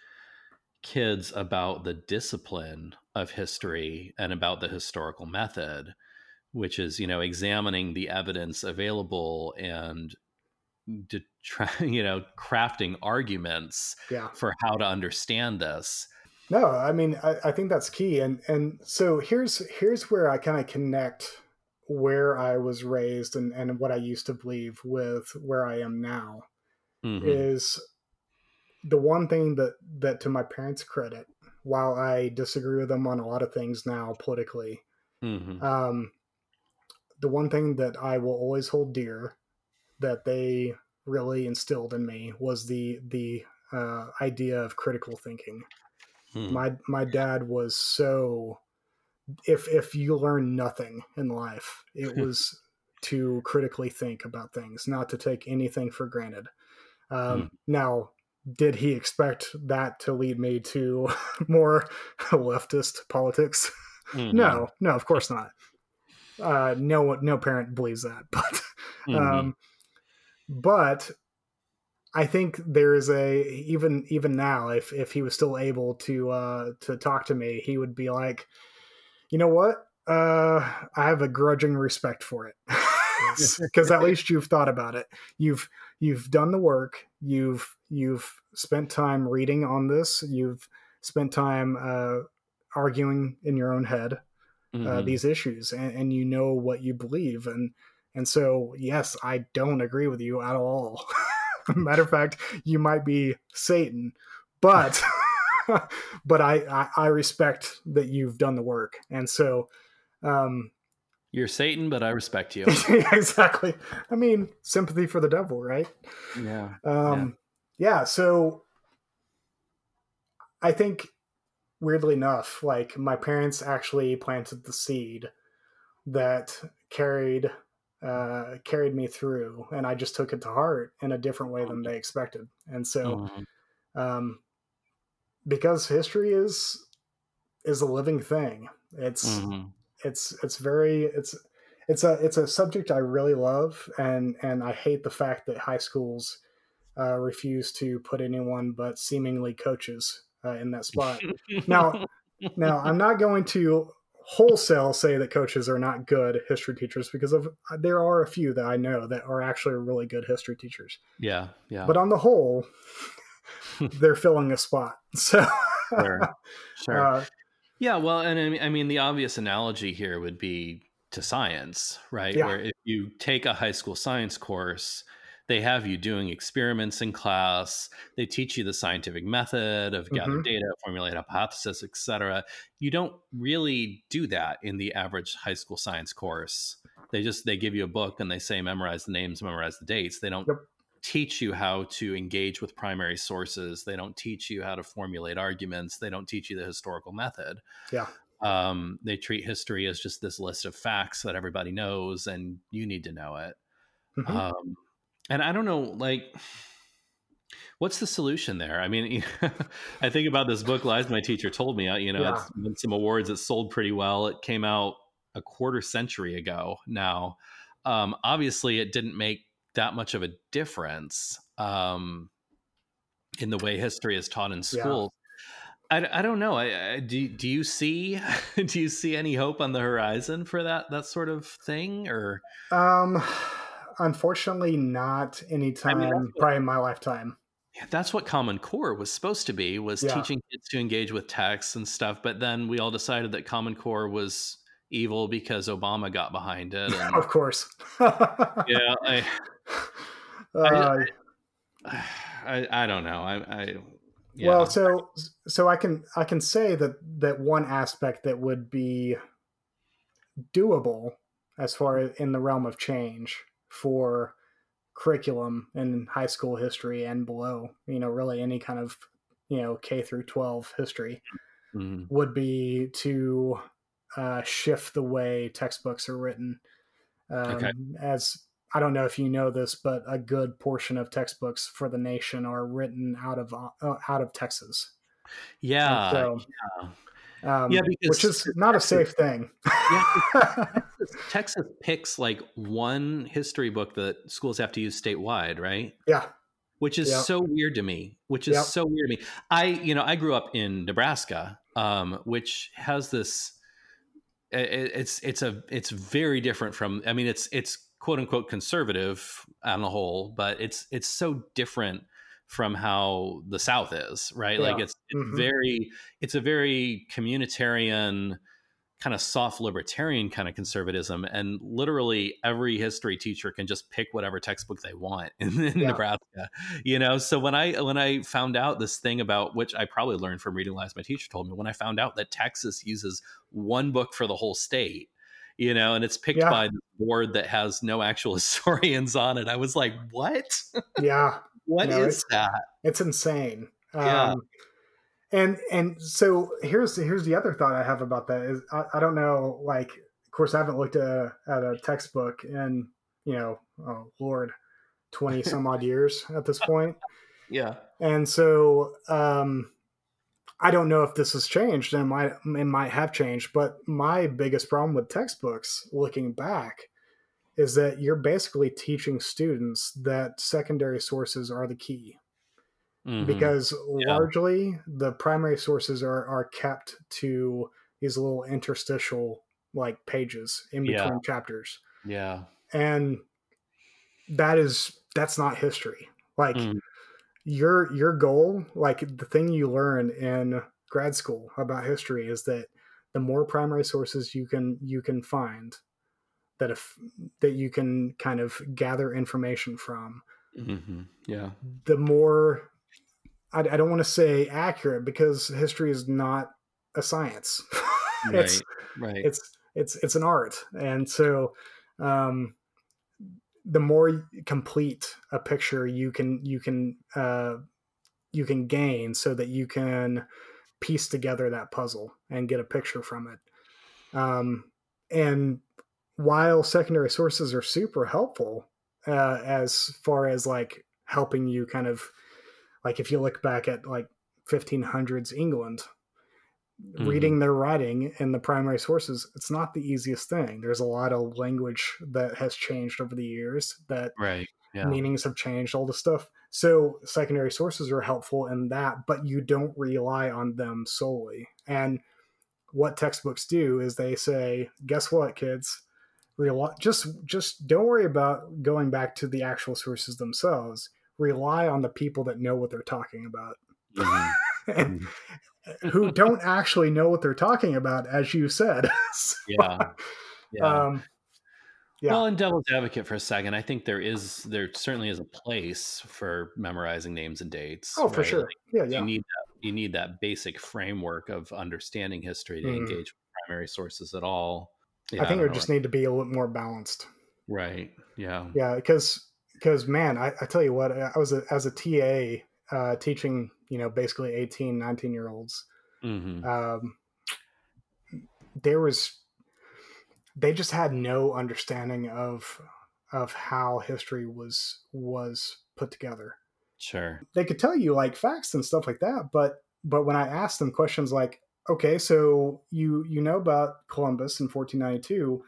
kids about the discipline of history and about the historical method, which is, you know, examining the evidence available and to try, you know, crafting arguments yeah for how to understand this. No, I mean I, I think that's key, and and so here's here's where I kind of connect where I was raised and and what I used to believe with where I am now Mhm. is the one thing that that to my parents' credit, while I disagree with them on a lot of things now politically, Mhm. um, the one thing that I will always hold dear that they really instilled in me was the the uh, idea of critical thinking. Mhm. my my dad was so if if you learn nothing in life it was to critically think about things not to take anything for granted. Um, now did he expect that to lead me to more leftist politics? Mhm. no no of course not uh, no no parent believes that but Mhm. um, but I think there is a even even now if if he was still able to uh to talk to me he would be like you know what? Uh I have a grudging respect for it. Because at least you've thought about it. You've you've done the work. You've you've spent time reading on this. You've spent time uh arguing in your own head mm-hmm. uh, these issues and, and you know what you believe and and so yes i don't agree with you at all. Matter of fact you might be satan but but I, I, I respect that you've done the work and so um you're satan but i respect you. Exactly. I mean sympathy for the devil right? Yeah um yeah, yeah so i think weirdly enough, like my parents actually planted the seed that carried uh, carried me through, and I just took it to heart in a different way than they expected. And so, mm-hmm. um, because history is is a living thing, it's mm-hmm. it's it's very it's it's a it's a subject I really love, and and I hate the fact that high schools uh, refuse to put anyone but seemingly coaches uh, in that spot. now, now I'm not going to wholesale say that coaches are not good history teachers because of there are a few that I know that are actually really good history teachers. Yeah, yeah. But on the whole, they're filling a spot. So sure, sure. Uh, yeah, well, and I mean, the obvious analogy here would be to science, right? Yeah. Where if you take a high school science course, they have you doing experiments in class. They teach you the scientific method of gather mm-hmm. data formulate hypothesis etc you don't really do that in the average high school science course. They just they give you a book and they say memorize the names memorize the dates. They don't yep. teach you how to engage with primary sources. They don't teach you how to formulate arguments. They don't teach you the historical method. Yeah. Um, they treat history as just this list of facts that everybody knows and you need to know it. Mm-hmm. um, and I don't know, like, what's the solution there? I mean, I think about this book, Lies My Teacher Told Me. You know, yeah. it's won some awards. It sold pretty well. It came out a quarter century ago now. Um, obviously, it didn't make that much of a difference um, in the way history is taught in schools. Yeah. I, I don't know. I, I, do do you see do you see any hope on the horizon for that that sort of thing or um unfortunately not anytime I mean, probably in my lifetime. Yeah, that's what Common Core was supposed to be was yeah. teaching kids to engage with text and stuff. But then we all decided that Common Core was evil because Obama got behind it. And, of course. yeah, I, uh, I, I, I, don't know. I, I yeah. well, so so I can I can say that that one aspect that would be doable as far as in the realm of change for curriculum in high school history and below, you know, really any kind of, you know, K through 12 history mm-hmm. would be to uh, shift the way textbooks are written. Um, okay. As I don't know if you know this, but a good portion of textbooks for the nation are written out of uh, out of Texas. Yeah, so, yeah. Um, yeah, which is not Texas, a safe thing. yeah, Texas, Texas, picks like one history book that schools have to use statewide, right? Yeah, which is yep. so weird to me. Which is yep. so weird to me. I, you know, I grew up in Nebraska, um, which has this. It, it's it's a it's very different from. I mean, it's it's quote unquote conservative on the whole, but it's it's so different from how the South is, right? Yeah. Like it's, it's mm-hmm. very, it's a very communitarian, kind of soft libertarian kind of conservatism, and literally every history teacher can just pick whatever textbook they want in, in yeah. Nebraska, you know. So when I when I found out this thing about which I probably learned from reading Lies my teacher told me, when I found out that Texas uses one book for the whole state, you know, and it's picked yeah. by the board that has no actual historians on it. I was like, what? Yeah. What you know, is that? It's insane. Yeah. Um, and and so here's here's the other thought I have about that is I, I don't know like of course I haven't looked at a, at a textbook in you know oh lord twenty some odd years at this point. Yeah. And so um, I don't know if this has changed and it might it might have changed, but my biggest problem with textbooks looking back is that you're basically teaching students that secondary sources are the key. Mm-hmm. Because yeah. largely the primary sources are, are kept to these little interstitial like pages in between yeah. chapters. Yeah. And that is that's not history. Like mm. your your goal, like the thing you learn in grad school about history is that the more primary sources you can you can find that if that you can kind of gather information from Mm-hmm. Yeah. the more I, I don't want to say accurate because history is not a science. it's Right. Right. it's it's it's an art, and so um, the more complete a picture you can you can uh, you can gain, so that you can piece together that puzzle and get a picture from it. Um, and while secondary sources are super helpful uh, as far as like helping you kind of like if you look back at like 1500s England, Mhm. reading their writing in the primary sources, it's not the easiest thing. There's a lot of language that has changed over the years that right. Yeah. meanings have changed, all this stuff. So secondary sources are helpful in that, but you don't rely on them solely. And what textbooks do is they say, guess what, kids? Rely just just don't worry about going back to the actual sources themselves. Rely on the people that know what they're talking about. Mhm. and who don't actually know what they're talking about, as you said. So, Yeah. Yeah. Um, yeah. Well, in devil's advocate for a second, I think there is there certainly is a place for memorizing names and dates. oh, for sure. Like, Yeah, You yeah. need that. You need that basic framework of understanding history to Mhm. engage with primary sources at all. Yeah, I think don't we just need to be a little more balanced. right. Yeah. Yeah, because because man, I, I tell you what, I was a, as a TA uh, teaching, you know, basically 18, 19 year olds. hmm Um, there was they just had no understanding of of how history was was put together. Sure. they could tell you like facts and stuff like that but but when i asked them questions like okay so you you know about columbus in 1492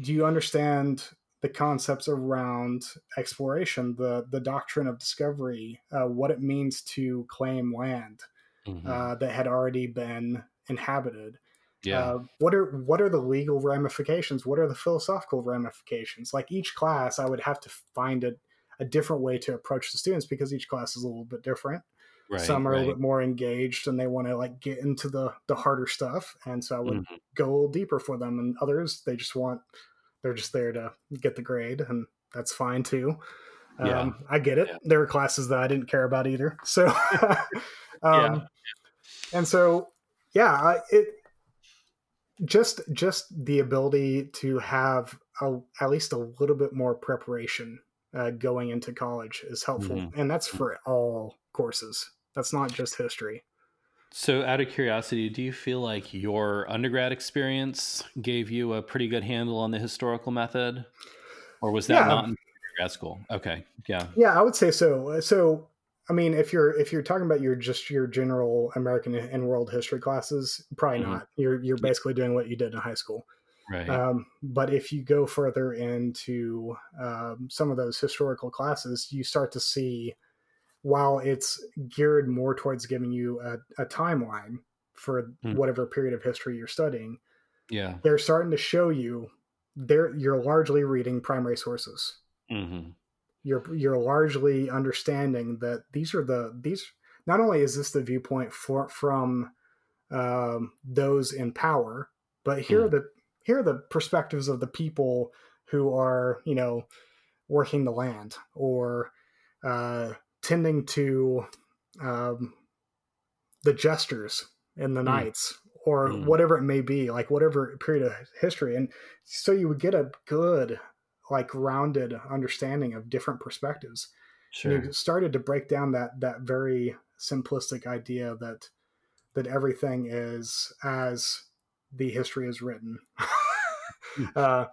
do you understand the concepts around exploration the the doctrine of discovery uh, what it means to claim land Mhm. uh, that had already been inhabited? Yeah. uh, what are what are the legal ramifications? What are the philosophical ramifications? Like each class i would have to find a, a different way to approach the students because each class is a little bit different right. some are a little bit more engaged and they want to like get into the the harder stuff and so i would Mhm. go a little deeper for them and others they just want they're just there to get the grade and that's fine too Yeah. um, i get it Yeah. there were classes that i didn't care about either so um, Yeah. and so yeah it just just the ability to have a, at least a little bit more preparation uh, going into college is helpful Mhm. and that's for all courses. That's not just history. So, out of curiosity, do you feel like your undergrad experience gave you a pretty good handle on the historical method, or was that Yeah. not in grad school? Okay, yeah, yeah i would say so. So i mean if you're if you're talking about your just your general american and world history classes probably Mhm. not. You're you're basically doing what you did in high school. Right, Um, but if you go further into um, some of those historical classes, you start to see, while it's geared more towards giving you a, a timeline for Hmm. whatever period of history you're studying, yeah, they're starting to show you they're you're largely reading primary sources. hmm You're you're largely understanding that these are the these. Not only is this the viewpoint for, from um, those in power, but here Hmm. are the here are the perspectives of the people who are you know working the land or uh, tending to um, the jesters in the Hmm. knights or Hmm. whatever it may be like whatever period of history. And so you would get a good like rounded understanding of different perspectives. Sure, and you started to break down that that very simplistic idea that that everything is as the history is written. Uh,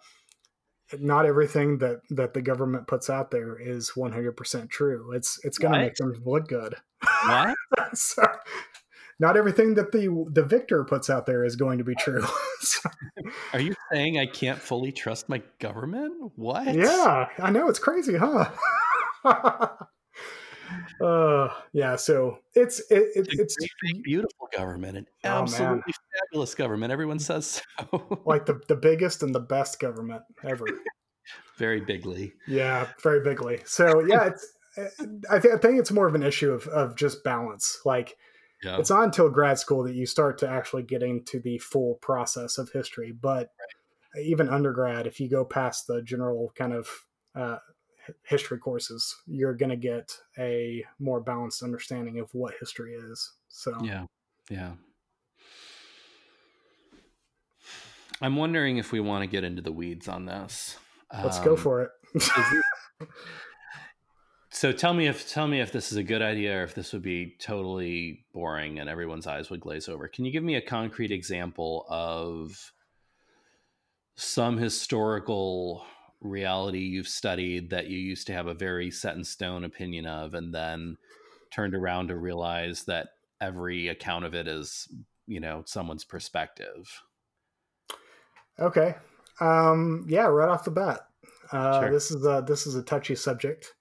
not everything that that the government puts out there is 100% true it's it's going to make them look good what? so, not everything that the the victor puts out there is going to be true So, Are you saying I can't fully trust my government? What? yeah i know it's crazy huh uh yeah so it's it, it, It's beautiful government, an Oh, absolutely fabulous government. Everyone says so. like the, the biggest and the best government ever Very bigly. yeah very bigly so yeah it's I, th- I think it's more of an issue of, of just balance like Yeah. It's not until grad school that you start to actually get into the full process of history. But even undergrad, if you go past the general kind of uh, history courses, you're going to get a more balanced understanding of what history is. So Yeah. Yeah. I'm wondering if we want to get into the weeds on this. let's go Um, for it. is it- so tell me if tell me if this is a good idea or if this would be totally boring and everyone's eyes would glaze over. Can you give me a concrete example of some historical reality you've studied that you used to have a very set in stone opinion of and then turned around to realize that every account of it is, you know, someone's perspective? Okay. Um, yeah, right off the bat, uh, Sure. this is a this is a touchy subject,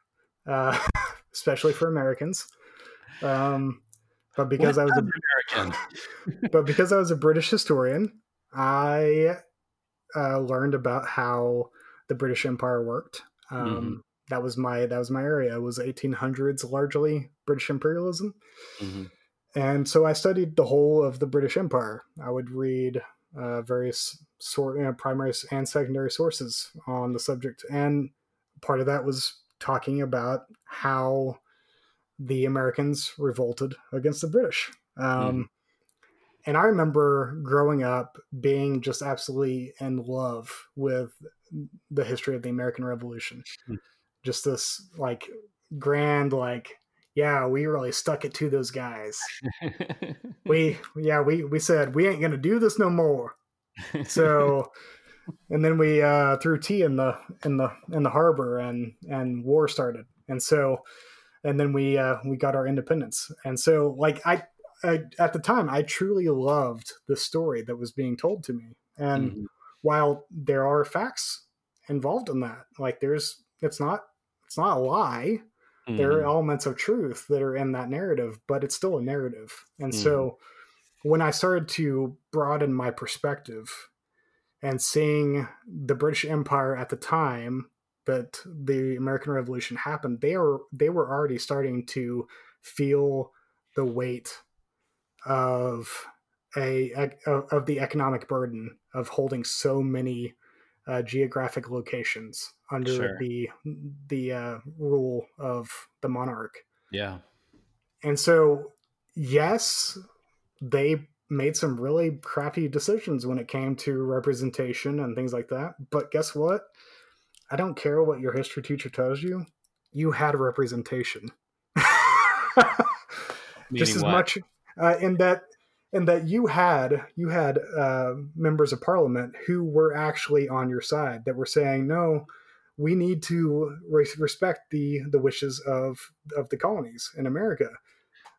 uh, especially for Americans. Um, but because I was a American. but because I was a British historian, I uh, learned about how the British Empire worked. Um, Mhm. That was my that was my area. It was 1800s largely British imperialism, Mhm. and so I studied the whole of the British Empire. I would read uh, various sort you know, primary and secondary sources on the subject, and part of that was talking about how the Americans revolted against the British. Um, And I remember growing up being just absolutely in love with the history of the American Revolution. Hmm. Just this like grand, like, yeah, we really stuck it to those guys. We, yeah, we we said we ain't gonna do this no more. So, and then we uh, threw tea in the in the in the harbor, and and war started. And so, and then we uh, we got our independence. And so, like I, I at the time, I truly loved the story that was being told to me. And Mhm. while there are facts involved in that, like there's it's not it's not a lie there are Mhm. elements of truth that are in that narrative, but it's still a narrative. And so when I started to broaden my perspective and seeing the British Empire at the time that the American Revolution happened, they were they were already starting to feel the weight of a of the economic burden of holding so many uh, geographic locations under Sure. the the uh, rule of the monarch. yeah. And so, yes, they made some really crappy decisions when it came to representation and things like that. But guess what? I don't care what your history teacher tells you. You had representation. Just as what? much uh, in that in that you had you had uh, members of parliament who were actually on your side that were saying no we need to res- respect the the wishes of of the colonies in america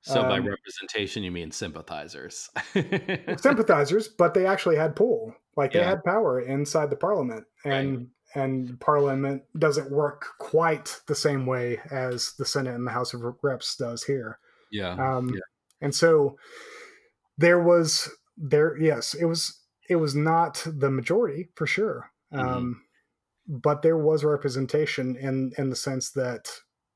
So by Um, representation, you mean sympathizers. sympathizers, but they actually had pull. Like they Yeah. had power inside the parliament, and and parliament doesn't work quite the same way as the Senate and the House of Reps does here. yeah. Um, yeah. And so there was there, yes, it was it was not the majority for sure, Mm-hmm. um, but there was representation in in the sense that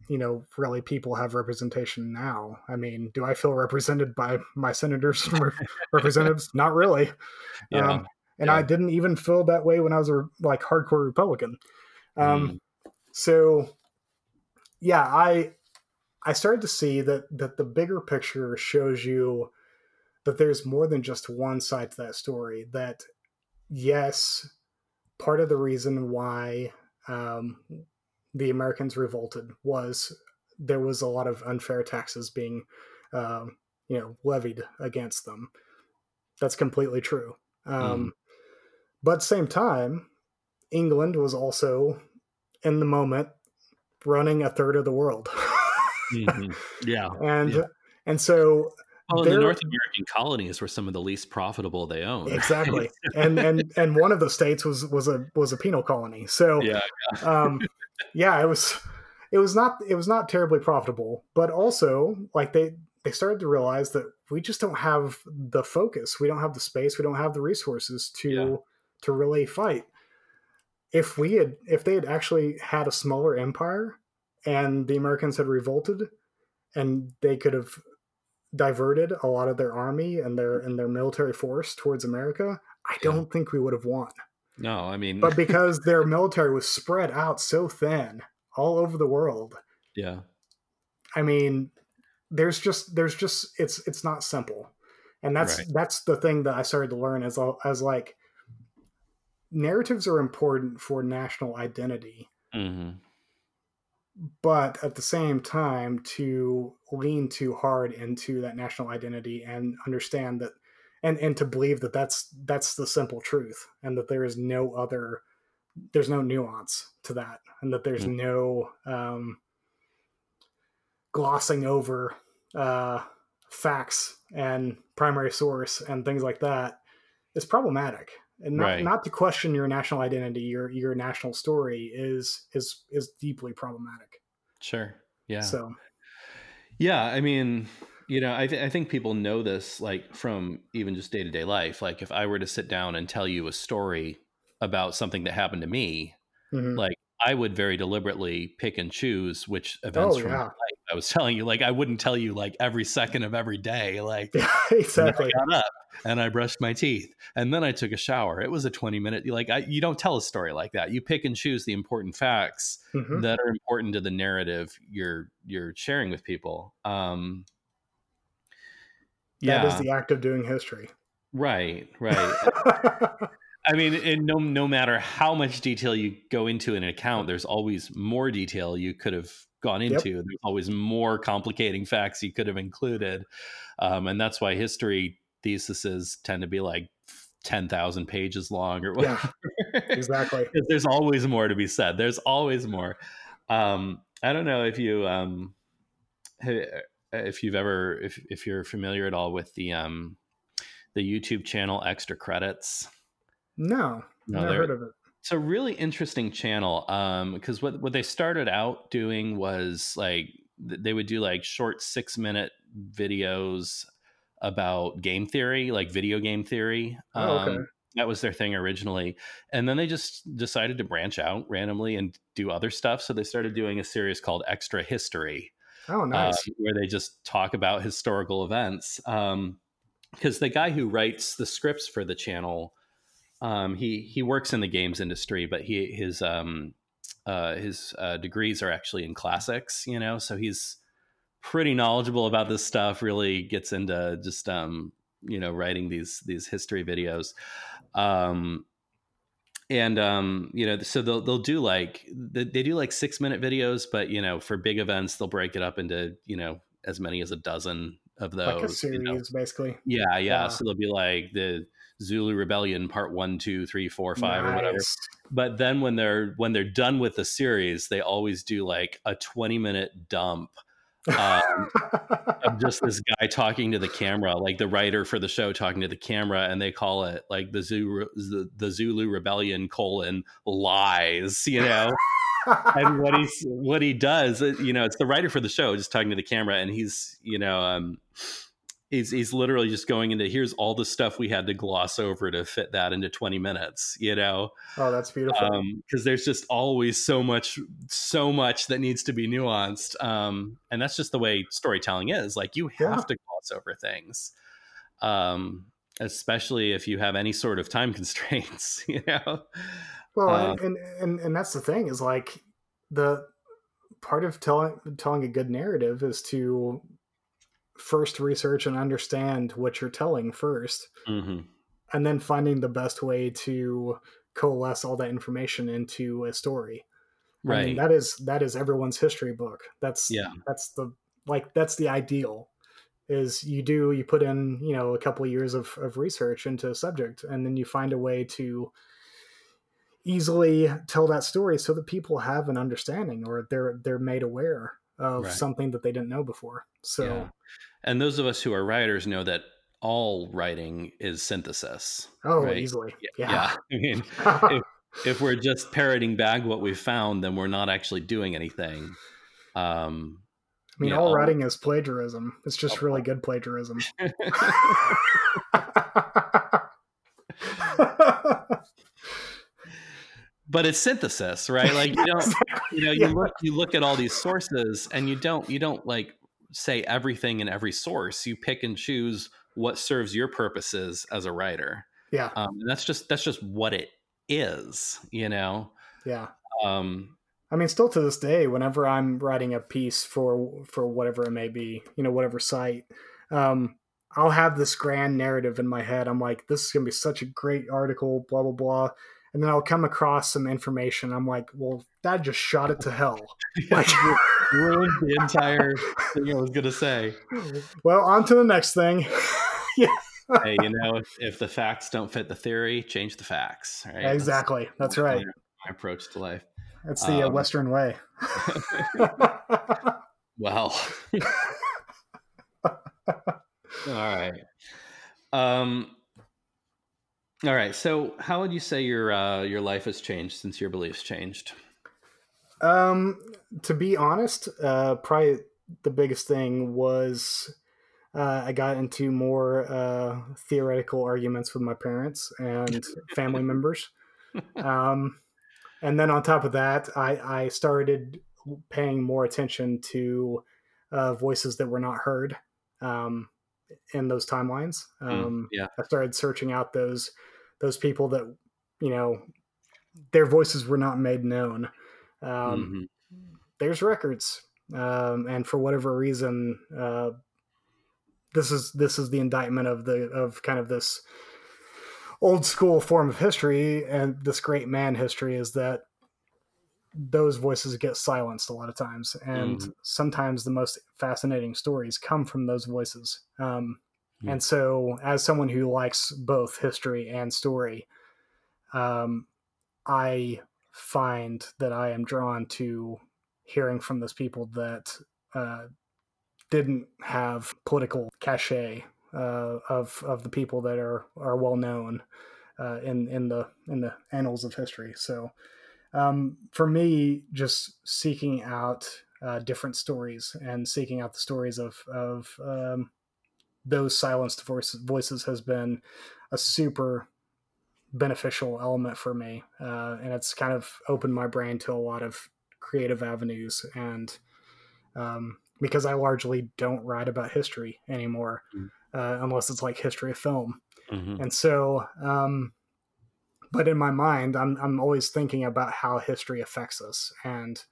you know really people have representation now. I mean, do I feel represented by my senators and rep- representatives? Not really. Yeah. Um, and Yeah. I didn't even feel that way when I was a like hardcore Republican. Um, Mm. So, yeah, I I started to see that that the bigger picture shows you that there's more than just one side to that story. That yes, part of the reason why um, the Americans revolted was there was a lot of unfair taxes being um, you know levied against them. That's completely true. Um, But at the same time, England was also in the moment running a third of the world. Mhm. Yeah. and Yeah. and so Well, the North American colonies were some of the least profitable they owned. exactly and and and one of the states was was a was a penal colony so yeah. um yeah it was it was not it was not terribly profitable but also like they they started to realize that we just don't have the focus we don't have the space we don't have the resources to Yeah. to really fight if we had if they had actually had a smaller empire and the americans had revolted and they could have diverted a lot of their army and their and their military force towards America, I don't think we would have won. No, I mean, But because their military was spread out so thin all over the world, yeah, I mean, there's just there's just it's it's not simple, and that's Right. that's the thing that I started to learn as as like narratives are important for national identity, hmm but at the same time to lean too hard into that national identity and understand that and and to believe that that's that's the simple truth and that there is no other there's no nuance to that and that there's Mm. no um glossing over uh facts and primary source and things like that is problematic and not, Right. not to question your national identity your your national story is is is deeply problematic sure, yeah. so Yeah, I mean, you know, I, th- I think people know this like from even just day to day life. Like, if I were to sit down and tell you a story about something that happened to me, mhm. like I would very deliberately pick and choose which events Oh, from my yeah. life I was telling you. Like, I wouldn't tell you like every second of every day. Like, Yeah, exactly. I got up and I brushed my teeth and then I took a shower. It was a 20 minute, like, I, you don't tell a story like that. You pick and choose the important facts Mhm. that are important to the narrative you're you're sharing with people. Um, yeah, That is the act of doing history. right, right. I mean, and no no matter how much detail you go into an account, there's always more detail you could have gone Yep. into. There's always more complicating facts you could have included, um, and that's why history theses tend to be like ten thousand pages long or Yeah. whatever. exactly. there's always more to be said. There's always more. Um, I don't know if you um, if you've ever if if you're familiar at all with the um, the YouTube channel Extra Credits. No, No, never heard of it. It's a really interesting channel Um, because what what they started out doing was like they would do like short six minute videos about game theory, like video game theory. Oh, okay. Um, that was their thing originally, and then they just decided to branch out randomly and do other stuff. So they started doing a series called Extra History, Oh, nice. um, where they just talk about historical events. Um, because the guy who writes the scripts for the channel, um, he he works in the games industry, but he his um, uh, his uh, degrees are actually in classics. You know, so he's pretty knowledgeable about this stuff. Really gets into just um, you know writing these these history videos. Um, and um, you know, so they'll they'll do like they, they do like six minute videos, but you know, for big events, they'll break it up into you know as many as a dozen of those. like a you series, know. basically. Yeah, yeah, Yeah. So they'll be like the Zulu Rebellion Part One, Two, Three, Four, Five, or whatever. But then when they're when they're done with the series, they always do like a twenty minute dump um, of just this guy talking to the camera, like the writer for the show talking to the camera, and they call it like the Zulu the, the Zulu Rebellion colon lies, you know. and what he's what he does, uh, you know, it's the writer for the show just talking to the camera, and he's you know um, he's he's literally just going into here's all the stuff we had to gloss over to fit that into twenty minutes, you know oh, that's beautiful. because there's just always so much so much that needs to be nuanced um, and that's just the way storytelling is like you have Yeah. to gloss over things um, especially if you have any sort of time constraints you know well, uh, and, and and that's the thing is like the part of telling telling a good narrative is to first research and understand what you're telling first hmm and then finding the best way to coalesce all that information into a story. I right mean, that is that is everyone's history book. That's Yeah. That's the like that's the ideal. Is you do you put in you know a couple of years of, of research into a subject and then you find a way to easily tell that story so that people have an understanding or they're they're made aware of Right. something that they didn't know before. So yeah. and those of us who are writers know that all writing is synthesis oh Right. easily yeah, yeah. i mean if we're just parroting back what we found then we're not actually doing anything um I mean, all all- writing is plagiarism. It's just Oh, really good plagiarism. but it's synthesis right like you don't you know you look you look at all these sources and you don't you don't like say everything in every source. You pick and choose what serves your purposes as a writer. Yeah. Um, and that's just that's just what it is, you know. Yeah. Um, I mean, still to this day, whenever I'm writing a piece for for whatever it may be, you know, whatever site, um, I'll have this grand narrative in my head. I'm like, this is gonna be such a great article, blah blah blah, and then I'll come across some information. I'm like, well, that just shot it to hell. like, ruined the entire thing I was gonna say. Well, on to the next thing. yeah. hey, you know, if, if, the facts don't fit the theory, change the facts. Right? Exactly. That's, That's right. My approach to life. That's the uh, um, Western way. well. all right. Um, all right. So, how would you say your uh, your life has changed since your beliefs changed? Um, to be honest, uh, probably the biggest thing was uh, I got into more uh, theoretical arguments with my parents and family members. Um, and then on top of that, I, I started paying more attention to uh, voices that were not heard um, in those timelines. Hmm, um, mm, yeah, I started searching out those those people that you know their voices were not made known. Um, mm-hmm. There's records, um, and for whatever reason, uh, this is this is the indictment of the of kind of this old school form of history and this great man history is that those voices get silenced a lot of times and mm. sometimes the most fascinating stories come from those voices um, and so as someone who likes both history and story um, i find that i am drawn to hearing from those people that uh, didn't have political cachet uh, of of the people that are are well known uh, in in the in the annals of history. So um, for me, just seeking out uh, different stories and seeking out the stories of of um, those silenced voices, voices has been a super beneficial element for me, uh, and it's kind of opened my brain to a lot of creative avenues and. Um, because I largely don't write about history anymore, mm. uh, unless it's like history of film. Mm-hmm. And so, um, but in my mind, I'm I'm always thinking about how history affects us and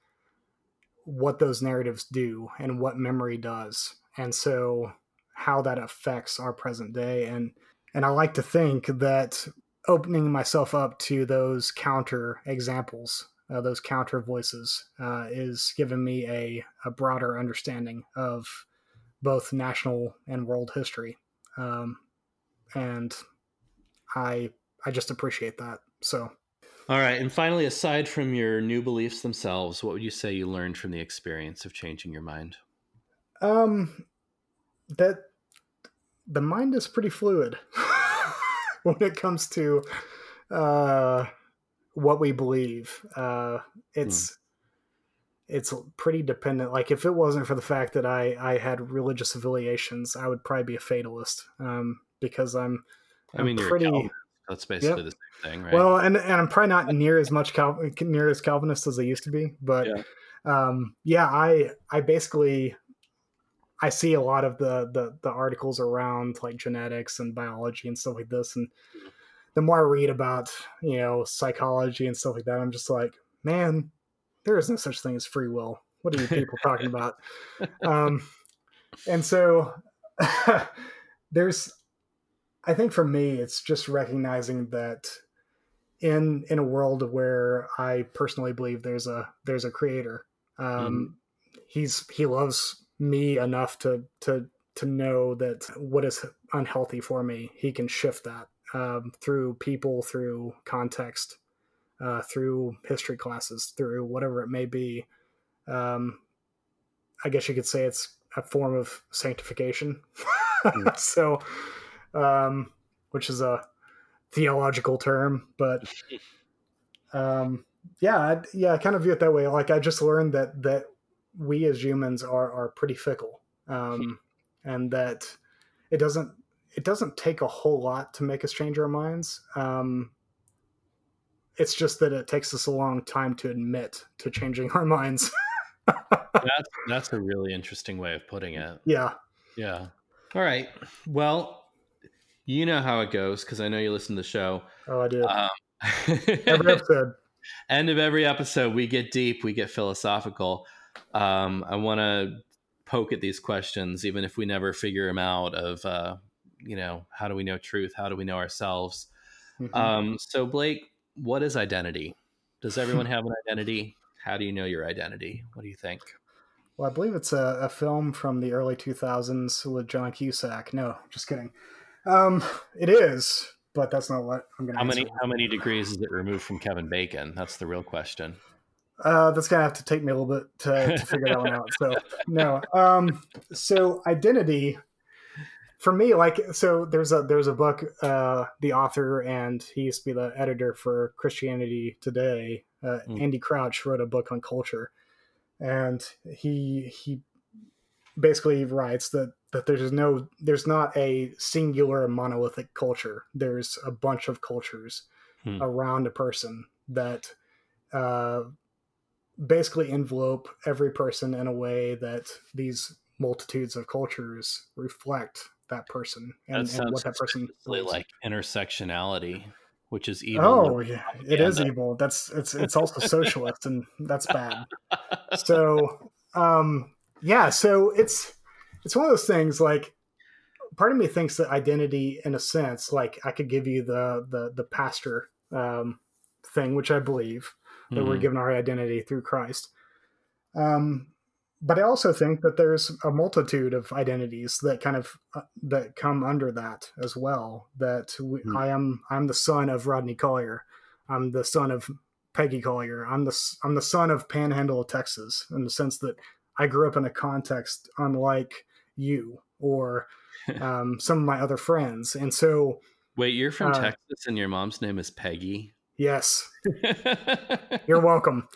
what those narratives do and what memory does, and so how that affects our present day. And and I like to think that opening myself up to those counter examples uh, those counter voices uh, is giving me a, a broader understanding of both national and world history. Um, and i i just appreciate that. So. All right. And finally aside from your new beliefs themselves what would you say you learned from the experience of changing your mind? Um that the mind is pretty fluid when it comes to uh what we believe. Uh, it's mm. it's pretty dependent. Like if it wasn't for the fact that I I had religious affiliations, I would probably be a fatalist um, because I'm. I'm I mean, pretty. That's basically yep. the same thing, right? Well, and and I'm probably not near as much Cal- near as Calvinist as I used to be, but yeah. Um, yeah, I I basically I see a lot of the, the the articles around like genetics and biology and stuff like this, and the more I read about, you know, psychology and stuff like that, I'm just like, man, there is no such thing as free will. What are you people talking about? Um, and so there's, I think for me, it's just recognizing that in in a world where I personally believe there's a there's a creator. Um, mm. He's he loves me enough to to to know that what is unhealthy for me, he can shift that um, through people, through context, uh, through history classes, through whatever it may be. Um, I guess you could say it's a form of sanctification. mm. so, um, which is a theological term, but um, yeah, I, yeah, I kind of view it that way. Like I just learned that that we as humans are are pretty fickle, um, and that it doesn't it doesn't take a whole lot to make us change our minds. Um, it's just that it takes us a long time to admit to changing our minds. that's that's a really interesting way of putting it. Yeah. Yeah. All right. Well, you know how it goes because I know you listen to the show. Oh, I do. Um, Every episode. end of every episode, we get deep, we get philosophical. Um, I want to poke at these questions, even if we never figure them out. Of uh, you know, how do we know truth? How do we know ourselves? Mhm. Um, so, Blake, what is identity? Does everyone have an identity? How do you know your identity? What do you think? Well, I believe it's a, a film from the early 2000s with John Cusack. No, just kidding. Um, it is, but that's not what I'm going to How many how many degrees is it removed from Kevin Bacon? That's the real question. Uh, that's gonna have to take me a little bit to, to figure that one out. So no. Um, so identity for me, like, so there's a there's a book. Uh, the author and he used to be the editor for Christianity Today. Uh, Mm. Andy Crouch wrote a book on culture, and he he basically writes that that there's no there's not a singular monolithic culture. There's a bunch of cultures Hmm. around a person that uh, basically envelope every person in a way that these multitudes of cultures reflect that person and, That and what that person like intersectionality, which is evil. Oh yeah, it is evil. That's it's it's also socialist, and that's bad. So um, yeah, so it's it's one of those things like part of me thinks that identity, in a sense, like I could give you the the the pastor um, thing, which I believe that we're Mhm. given our identity through Christ. Um, but I also think that there's a multitude of identities that kind of uh, that come under that as well. That we, Hmm. I am I'm the son of Rodney Collier. I'm the son of Peggy Collier. I'm the I'm the son of Panhandle of Texas in the sense that I grew up in a context unlike you or um, some of my other friends, and so Wait, you're from Uh, Texas and your mom's name is Peggy. Yes, you're welcome,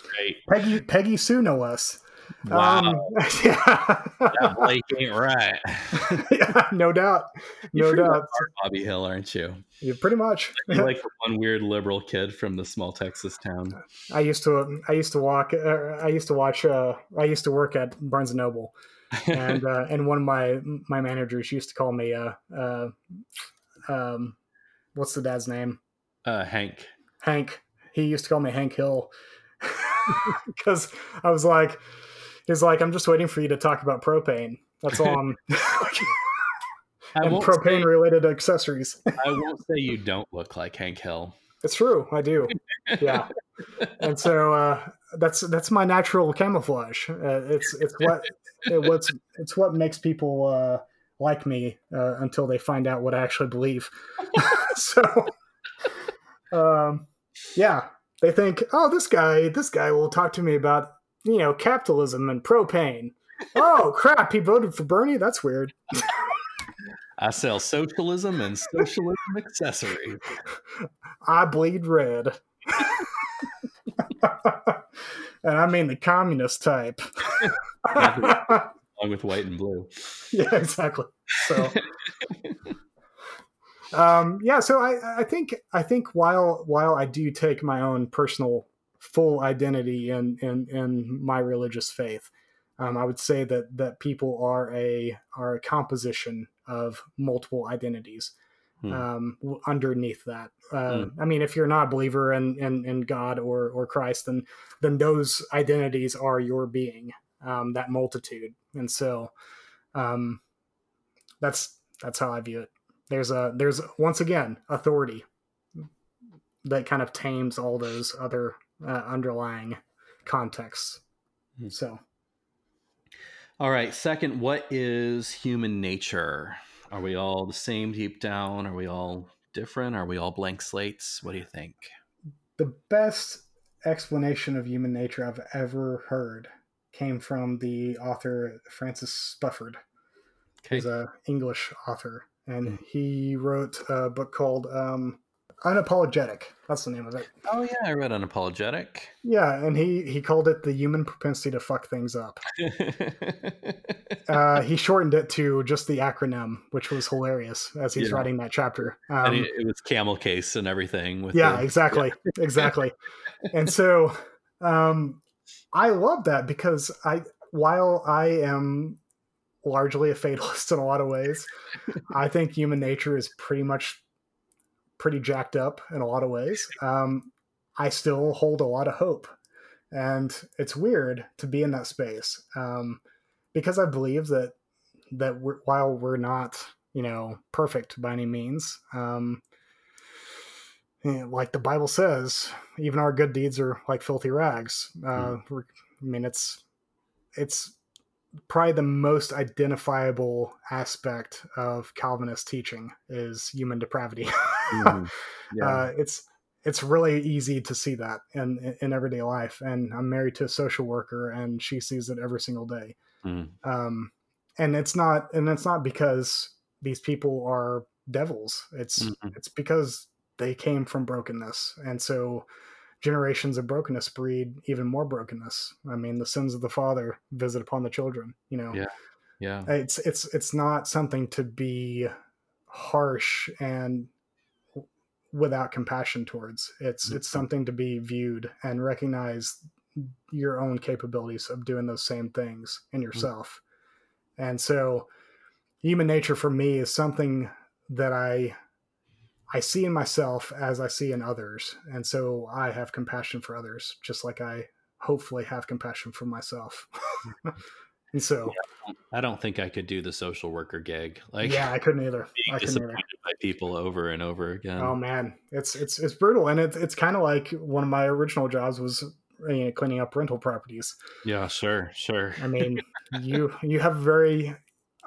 Peggy Peggy Sue no less. Wow. Um, yeah. that Blake ain't right. yeah, no doubt, no You're from doubt. Bobby Hill, aren't you? Yeah, pretty much. You're like one weird liberal kid from the small Texas town. I used to, I used to walk, uh, I used to watch, uh, I used to work at Barnes and Noble, and uh, and one of my my managers used to call me, uh, uh, um, what's the dad's name? uh, Hank. Hank. He used to call me Hank Hill because I was like, he's like, I'm just waiting for you to talk about propane. That's all I'm. And propane say, related accessories. I won't say you don't look like Hank Hill. It's true, I do. Yeah, and so uh, that's that's my natural camouflage. Uh, it's it's what it, what's it's what makes people uh, like me uh, until they find out what I actually believe. so, um, yeah, they think, oh, this guy, this guy will talk to me about you know capitalism and propane. Oh crap, he voted for Bernie. That's weird. I sell socialism and socialism accessories. I bleed red. and I mean the communist type. along with white and blue. yeah, exactly. So um yeah, so I I think I think while while I do take my own personal full identity in in in my religious faith, um, I would say that that people are a are a composition of multiple identities Hmm. um, underneath that. Uh, I mean, if you're not a believer in, in, in God or, or Christ, then then those identities are your being, um, that multitude, and so um, that's that's how I view it. There's a there's once again authority that kind of tames all those other uh, underlying contexts. Hmm. So All right. Second, what is human nature? Are we all the same deep down? Are we all different? Are we all blank slates? What do you think? the best explanation of human nature I've ever heard came from the author Francis Spufford. Okay. He's a English author, and he wrote a book called um, "Unapologetic." That's the name of it. Oh yeah, I read unapologetic. Yeah, and he he called it the human propensity to fuck things up. Uh, he shortened it to just the acronym, which was hilarious as he's Yeah. writing that chapter. and Um, it, it was camel case and everything. With yeah, the- exactly, exactly. And so, um, I love that because I, while I am largely a fatalist in a lot of ways, I think human nature is pretty much pretty jacked up in a lot of ways. Um, I still hold a lot of hope, and it's weird to be in that space um, because I believe that that we're, while we're not, you know, perfect by any means, um, like the Bible says, even our good deeds are like filthy rags. Uh, mm. I mean, it's it's probably the most identifiable aspect of Calvinist teaching is human depravity. mm-hmm. yeah. uh, it's it's really easy to see that in in everyday life. And I'm married to a social worker, and she sees it every single day. Mm. Um, and it's not and it's not because these people are devils. It's mm-hmm. it's because they came from brokenness, and so generations of brokenness breed even more brokenness. I mean, the sins of the father visit upon the children. You know, yeah, yeah. It's it's it's not something to be harsh and without compassion towards. It's mm-hmm. it's something to be viewed and recognize your own capabilities of doing those same things in mm-hmm. yourself. Mm-hmm. And so, human nature for me is something that I I see in myself as I see in others. And so I have compassion for others, just like I hopefully have compassion for myself. and so yeah, I don't think I could do the social worker gig. Like Yeah, I couldn't either. I disappointed either. by people over and over again. Oh man. It's it's it's brutal. And it's it's kinda like one of my original jobs was you know, cleaning up rental properties. Yeah, sure, sure. I mean, you you have very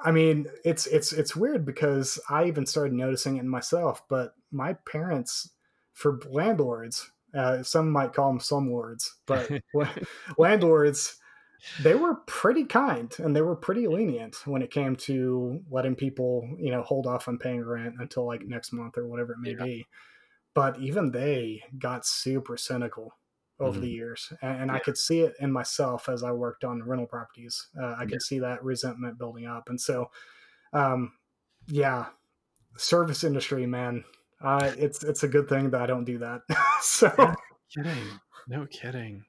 I mean, it's it's it's weird because I even started noticing it myself. But my parents, for landlords, uh, some might call them some slumlords, but landlords, they were pretty kind and they were pretty lenient when it came to letting people, you know, hold off on paying rent until like next month or whatever it may yeah. be. But even they got super cynical over mm-hmm. the years, and, and yeah. I could see it in myself as I worked on rental properties. Uh, I could yeah. see that resentment building up, and so, um, yeah, service industry, man, uh, it's it's a good thing that I don't do that. so, no kidding, no kidding.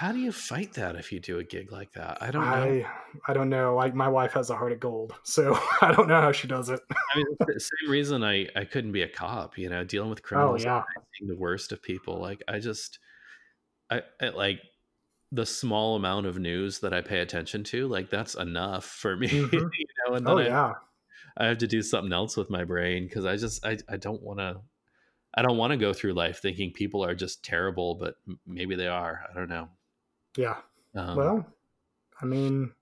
How do you fight that if you do a gig like that? I don't know. I, I don't know. Like my wife has a heart of gold, so I don't know how she does it. I mean, the same reason I, I couldn't be a cop. You know, dealing with oh, criminals, oh, yeah. seeing the worst of people. Like I just, I, I like the small amount of news that I pay attention to. Like that's enough for me. Mm-hmm. you know, and then oh I, yeah, I have to do something else with my brain because I just I I don't want to. I don't want to go through life thinking people are just terrible, but maybe they are. I don't know. Yeah. Um, well, I mean,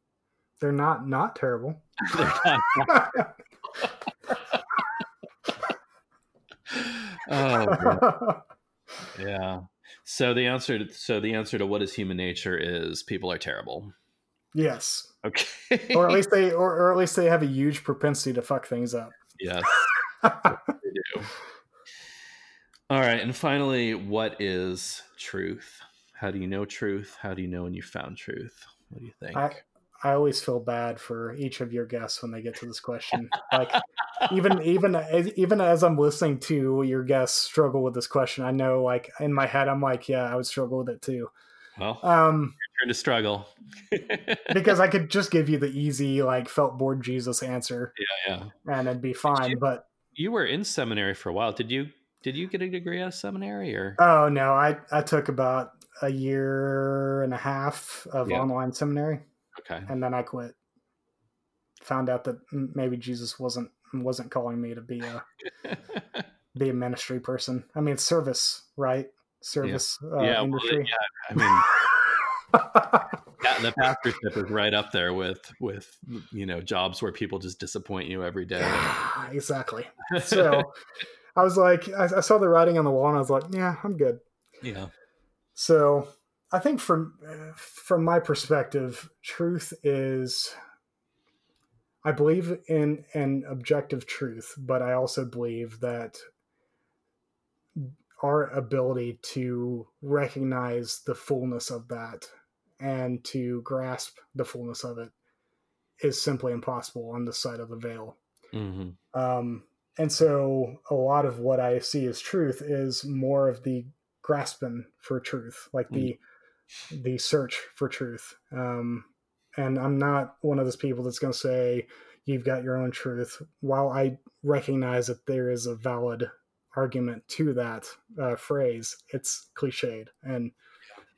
they're not not terrible. oh, yeah. So the answer, to, so the answer to what is human nature is people are terrible. Yes. Okay. or at least they, or, or at least they have a huge propensity to fuck things up. Yes. they do. All right, and finally, what is truth? How do you know truth? How do you know when you found truth? What do you think? I, I always feel bad for each of your guests when they get to this question. like even even even as I'm listening to your guests struggle with this question, I know like in my head I'm like, yeah, I would struggle with it too. Well, um, turn to struggle because I could just give you the easy like felt board Jesus answer. Yeah, yeah, and it'd be fine. You, but you were in seminary for a while. Did you did you get a degree out of seminary or? Oh no, I I took about a year and a half of yeah. online seminary. Okay. And then I quit. Found out that maybe Jesus wasn't wasn't calling me to be a be a ministry person. I mean, service, right? Service yeah. Uh, yeah, industry. Well, yeah, I mean, the pastorship is right up there with with you know jobs where people just disappoint you every day. exactly. So I was like, I, I saw the writing on the wall, and I was like, yeah, I'm good. Yeah. So I think from from my perspective, truth is I believe in an objective truth, but I also believe that our ability to recognize the fullness of that and to grasp the fullness of it is simply impossible on the side of the veil. Mm-hmm. Um, and so a lot of what I see as truth is more of the grasping for truth, like the mm. the search for truth. Um, and I'm not one of those people that's going to say you've got your own truth. While I recognize that there is a valid argument to that uh, phrase, it's cliched, and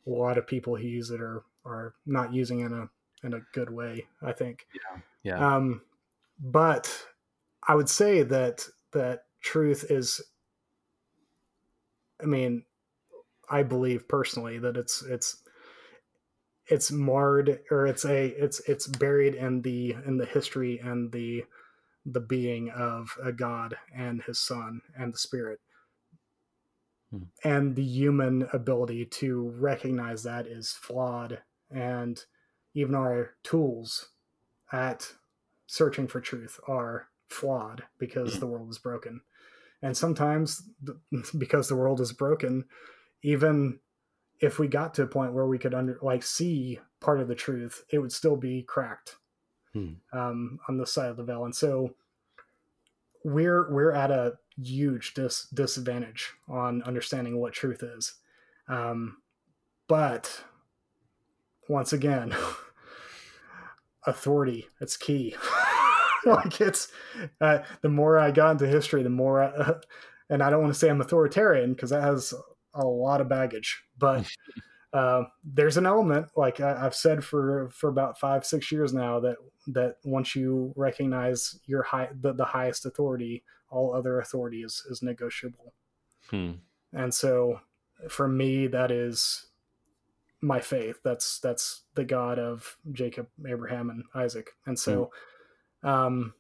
a lot of people who use it are are not using it in a in a good way. I think. Yeah. Yeah. Um, but I would say that that truth is. I mean, I believe personally that it's it's it's marred or it's a it's it's buried in the in the history and the the being of a god and his son and the spirit. Hmm. and the human ability to recognize that is flawed. And even our tools at searching for truth are flawed because the world is broken. And sometimes because the world is broken even if we got to a point where we could under like see part of the truth, it would still be cracked hmm. um, on the side of the veil. And so we're we're at a huge dis- disadvantage on understanding what truth is. Um, but once again, authority it's key. like it's uh, the more I got into history, the more. I, uh, and I don't want to say I'm authoritarian because that has a lot of baggage, but uh, there's an element like I, have said for for about five six years now that that once you recognize your high the, the highest authority, all other authority is is negotiable. Hmm. And so, for me, that is my faith. That's that's the God of Jacob, Abraham, and Isaac. And so, hmm. um,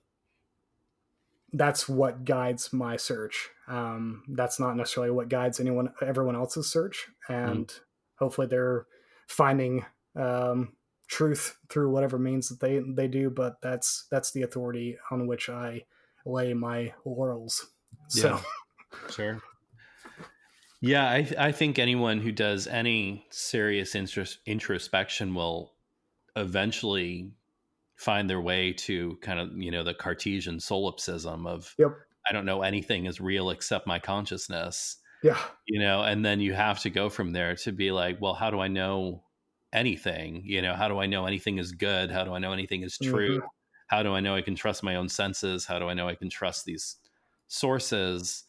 that's what guides my search. Um, that's not necessarily what guides anyone, everyone else's search, and mm. hopefully they're finding um, truth through whatever means that they they do. But that's that's the authority on which I lay my laurels. So, yeah. sure. Yeah, I, I think anyone who does any serious introspection will eventually find their way to kind of you know the Cartesian solipsism of yep. I don't know anything is real except my consciousness. Yeah. You know, and then you have to go from there to be like, well, how do I know anything? You know, how do I know anything is good? How do I know anything is true? Mm-hmm. How do I know I can trust my own senses? How do I know I can trust these sources?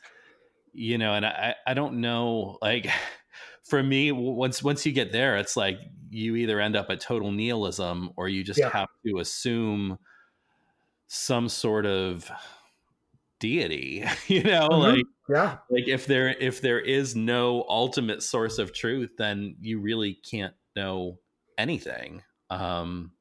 You know, and I I don't know like for me once once you get there it's like you either end up at total nihilism or you just yeah. have to assume some sort of deity you know mm-hmm. like yeah like if there if there is no ultimate source of truth then you really can't know anything um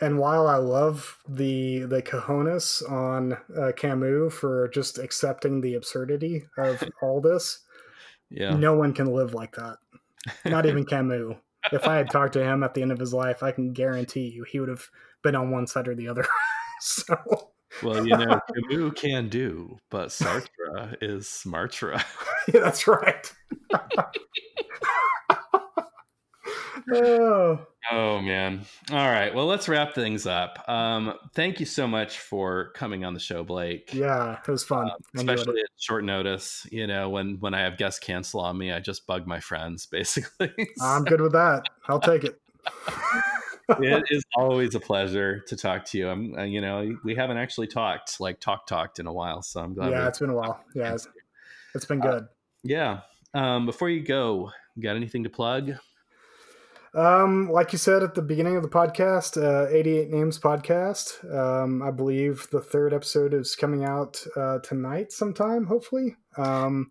and while I love the the cojones on uh, Camus for just accepting the absurdity of all this, yeah. No one can live like that. Not even Camus. If I had talked to him at the end of his life, I can guarantee you he would have been on one side or the other. so well, you know, Camus can do, but Sartre is smartra. yeah, that's right. oh. Oh man. All right. Well, let's wrap things up. Um, thank you so much for coming on the show, Blake. Yeah, it was fun. Uh, especially at short notice. You know, when when I have guests cancel on me, I just bug my friends basically. so. I'm good with that. I'll take it. it is always a pleasure to talk to you. I'm, uh, you know, we haven't actually talked like talk talked in a while, so I'm glad. Yeah, it's been a while. Yeah, it's, it's been uh, good. Uh, yeah. Um, before you go, you got anything to plug? Um, like you said at the beginning of the podcast, uh, 88 Names podcast. Um, I believe the third episode is coming out uh, tonight sometime, hopefully. Um,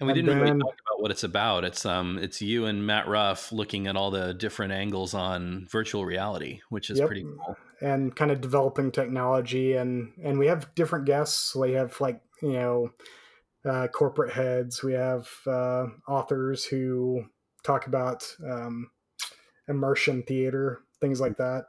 and we didn't then, really talk about what it's about. It's um, it's you and Matt Ruff looking at all the different angles on virtual reality, which is yep. pretty cool. And kind of developing technology, and and we have different guests. We have like you know, uh, corporate heads. We have uh, authors who talk about um, immersion theater, things like that.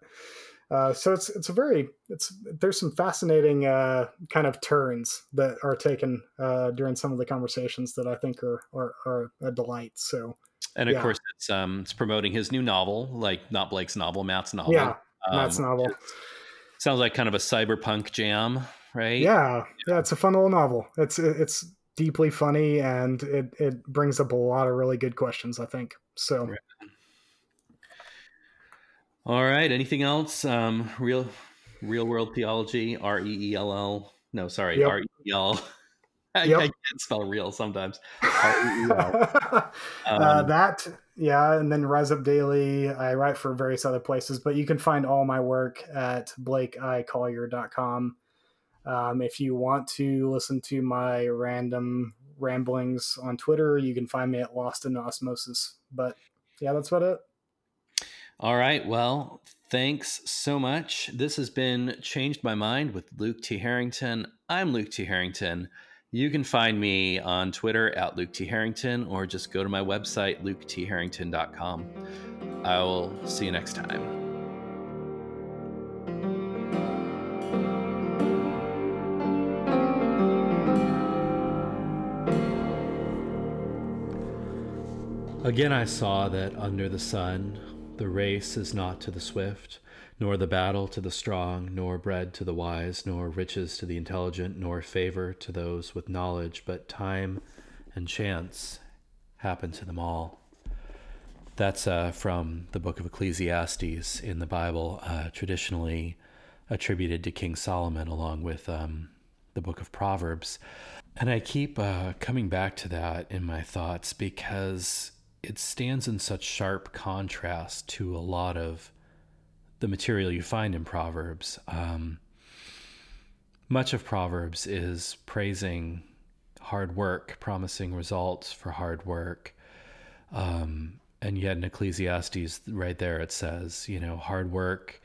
Uh, so it's it's a very it's there's some fascinating uh, kind of turns that are taken uh, during some of the conversations that I think are are, are a delight. So and of yeah. course it's um it's promoting his new novel, like not Blake's novel, Matt's novel. Yeah, Matt's um, novel. Sounds like kind of a cyberpunk jam, right? Yeah, yeah, it's a fun little novel. It's it's deeply funny and it it brings up a lot of really good questions. I think so. Right. All right. Anything else? Um, real, Reel World Theology. R e e l l. No, sorry. Yep. R e e l. I, Yep. I can't spell real sometimes. Uh, Um, that, yeah, and then Rise Up Daily. I write for various other places, but you can find all my work at blakeicollier.com. Um, if you want to listen to my random ramblings on Twitter, you can find me at Lost in Osmosis. But yeah, that's about it. All right. Well, thanks so much. This has been Changed My Mind with Luke T. Harrington. I'm Luke T. Harrington. You can find me on Twitter at Luke T. Harrington or just go to my website, luketharrington.com. I will see you next time. Again, I saw that under the sun, the race is not to the swift, nor the battle to the strong, nor bread to the wise, nor riches to the intelligent, nor favor to those with knowledge, but time and chance happen to them all. That's uh, from the book of Ecclesiastes in the Bible, uh, traditionally attributed to King Solomon, along with um, the book of Proverbs. And I keep uh, coming back to that in my thoughts because it stands in such sharp contrast to a lot of the material you find in Proverbs. Um, much of Proverbs is praising hard work, promising results for hard work. Um, and yet in Ecclesiastes, right there, it says, you know, hard work,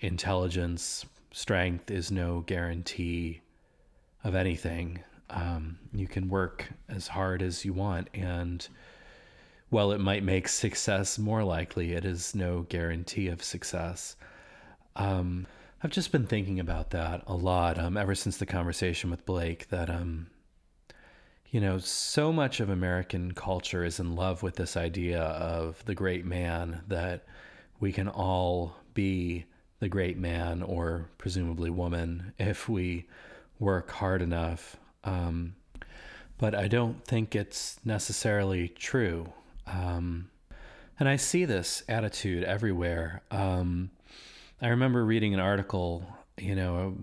intelligence, strength is no guarantee of anything. Um, you can work as hard as you want, and while it might make success more likely, it is no guarantee of success. Um, I've just been thinking about that a lot um, ever since the conversation with Blake. That um, you know, so much of American culture is in love with this idea of the great man that we can all be the great man or presumably woman if we work hard enough. Um, but I don't think it's necessarily true. Um, and I see this attitude everywhere. Um, I remember reading an article, you know,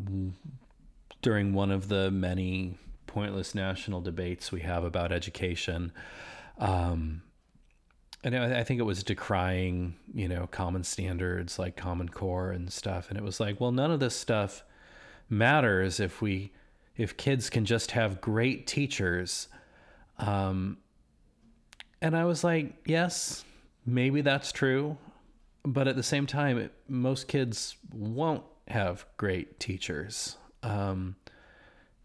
during one of the many pointless national debates we have about education. Um, and I think it was decrying, you know, common standards like Common Core and stuff. And it was like, well, none of this stuff matters if we, if kids can just have great teachers. Um, and I was like, yes, maybe that's true. But at the same time, it, most kids won't have great teachers. Um,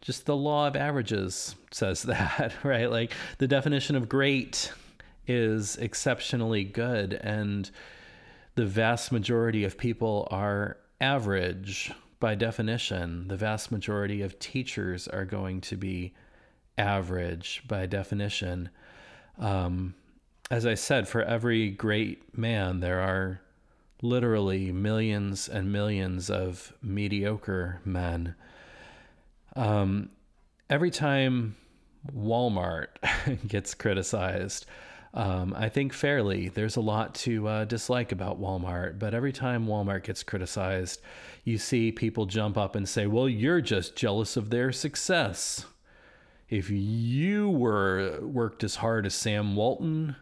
just the law of averages says that, right? Like the definition of great is exceptionally good, and the vast majority of people are average by definition. The vast majority of teachers are going to be average by definition. Um, as I said, for every great man, there are literally millions and millions of mediocre men. Um, every time Walmart gets criticized, um, I think fairly, there's a lot to uh, dislike about Walmart. But every time Walmart gets criticized, you see people jump up and say, well, you're just jealous of their success. If you were worked as hard as Sam Walton,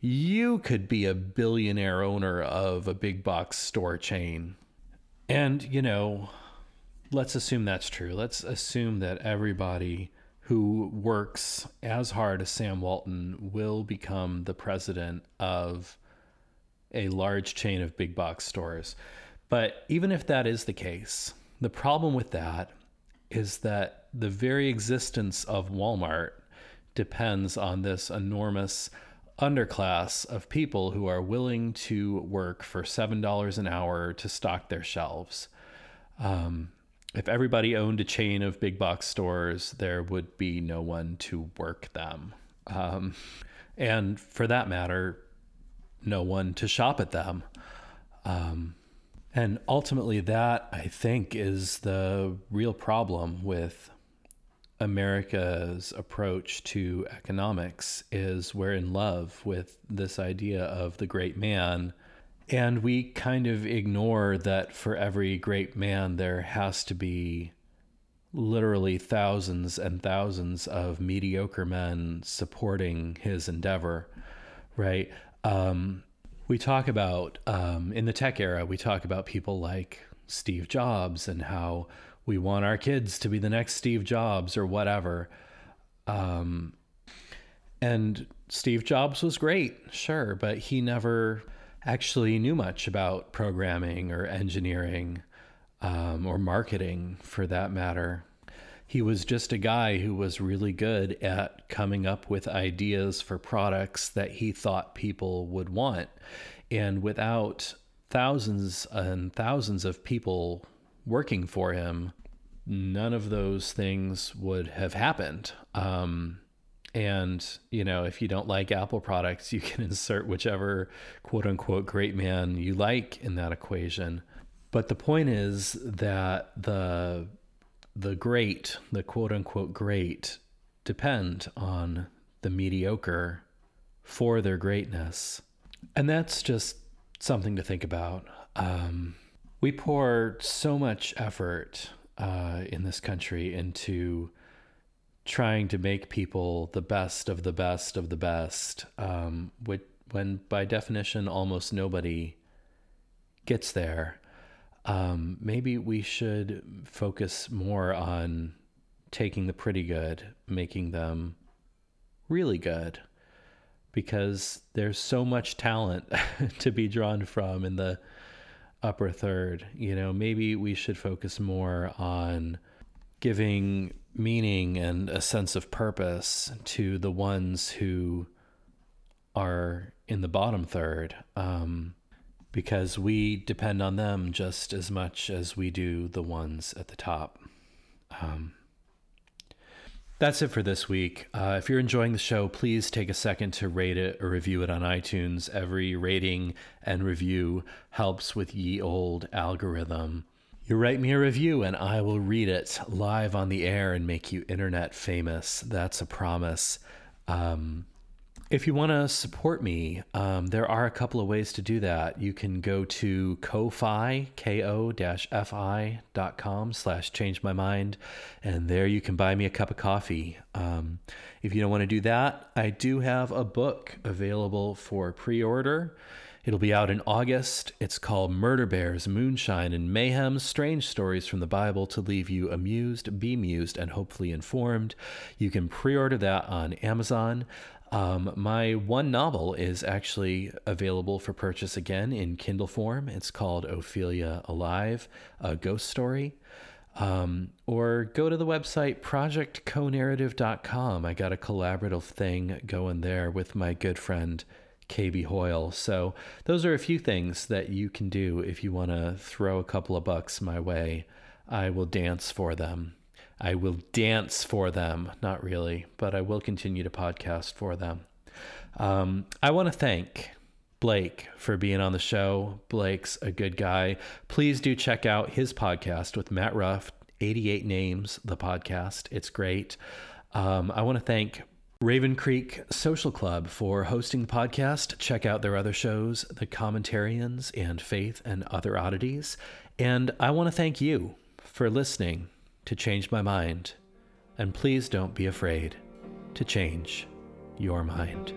you could be a billionaire owner of a big box store chain. And, you know, let's assume that's true. Let's assume that everybody who works as hard as Sam Walton will become the president of a large chain of big box stores. But even if that is the case, the problem with that is that the very existence of Walmart depends on this enormous underclass of people who are willing to work for $7 an hour to stock their shelves. Um, if everybody owned a chain of big box stores, there would be no one to work them. Um, and for that matter, no one to shop at them. Um, and ultimately, that I think is the real problem with America's approach to economics is we're in love with this idea of the great man And we kind of ignore that for every great man, there has to be literally thousands and thousands of mediocre men supporting his endeavor, right? Um, we talk about, um, in the tech era, we talk about people like Steve Jobs and how we want our kids to be the next Steve Jobs or whatever. Um, and Steve Jobs was great, sure, but he never actually knew much about programming or engineering um, or marketing for that matter. He was just a guy who was really good at coming up with ideas for products that he thought people would want. And without thousands and thousands of people working for him, none of those things would have happened. Um, and, you know, if you don't like Apple products, you can insert whichever quote unquote great man you like in that equation. But the point is that the the great, the quote unquote great, depend on the mediocre for their greatness. And that's just something to think about. Um, we pour so much effort uh, in this country into trying to make people the best of the best of the best, um, which, when by definition almost nobody gets there. Um, maybe we should focus more on taking the pretty good, making them really good, because there's so much talent to be drawn from in the upper third. You know, maybe we should focus more on giving meaning and a sense of purpose to the ones who are in the bottom third um, because we depend on them just as much as we do the ones at the top. Um, that's it for this week. Uh, if you're enjoying the show, please take a second to rate it or review it on iTunes. Every rating and review helps with ye old algorithm. You write me a review and I will read it live on the air and make you internet famous. That's a promise. Um, if you want to support me, um, there are a couple of ways to do that. You can go to ko-fi, ko-fi dot com slash change my mind, and there you can buy me a cup of coffee. Um, if you don't want to do that, I do have a book available for pre-order. It'll be out in August. It's called Murder Bears, Moonshine, and Mayhem Strange Stories from the Bible to leave you amused, bemused, and hopefully informed. You can pre order that on Amazon. Um, my one novel is actually available for purchase again in Kindle form. It's called Ophelia Alive, a ghost story. Um, or go to the website projectconarrative.com. I got a collaborative thing going there with my good friend KB Hoyle. So those are a few things that you can do if you want to throw a couple of bucks my way. I will dance for them. I will dance for them. Not really, but I will continue to podcast for them. Um, I want to thank Blake for being on the show. Blake's a good guy. Please do check out his podcast with Matt Ruff, 88 Names, the podcast. It's great. Um, I want to thank Raven Creek Social Club for hosting the podcast. Check out their other shows, The Commentarians and Faith and Other Oddities. And I want to thank you for listening to Change My Mind. And please don't be afraid to change your mind.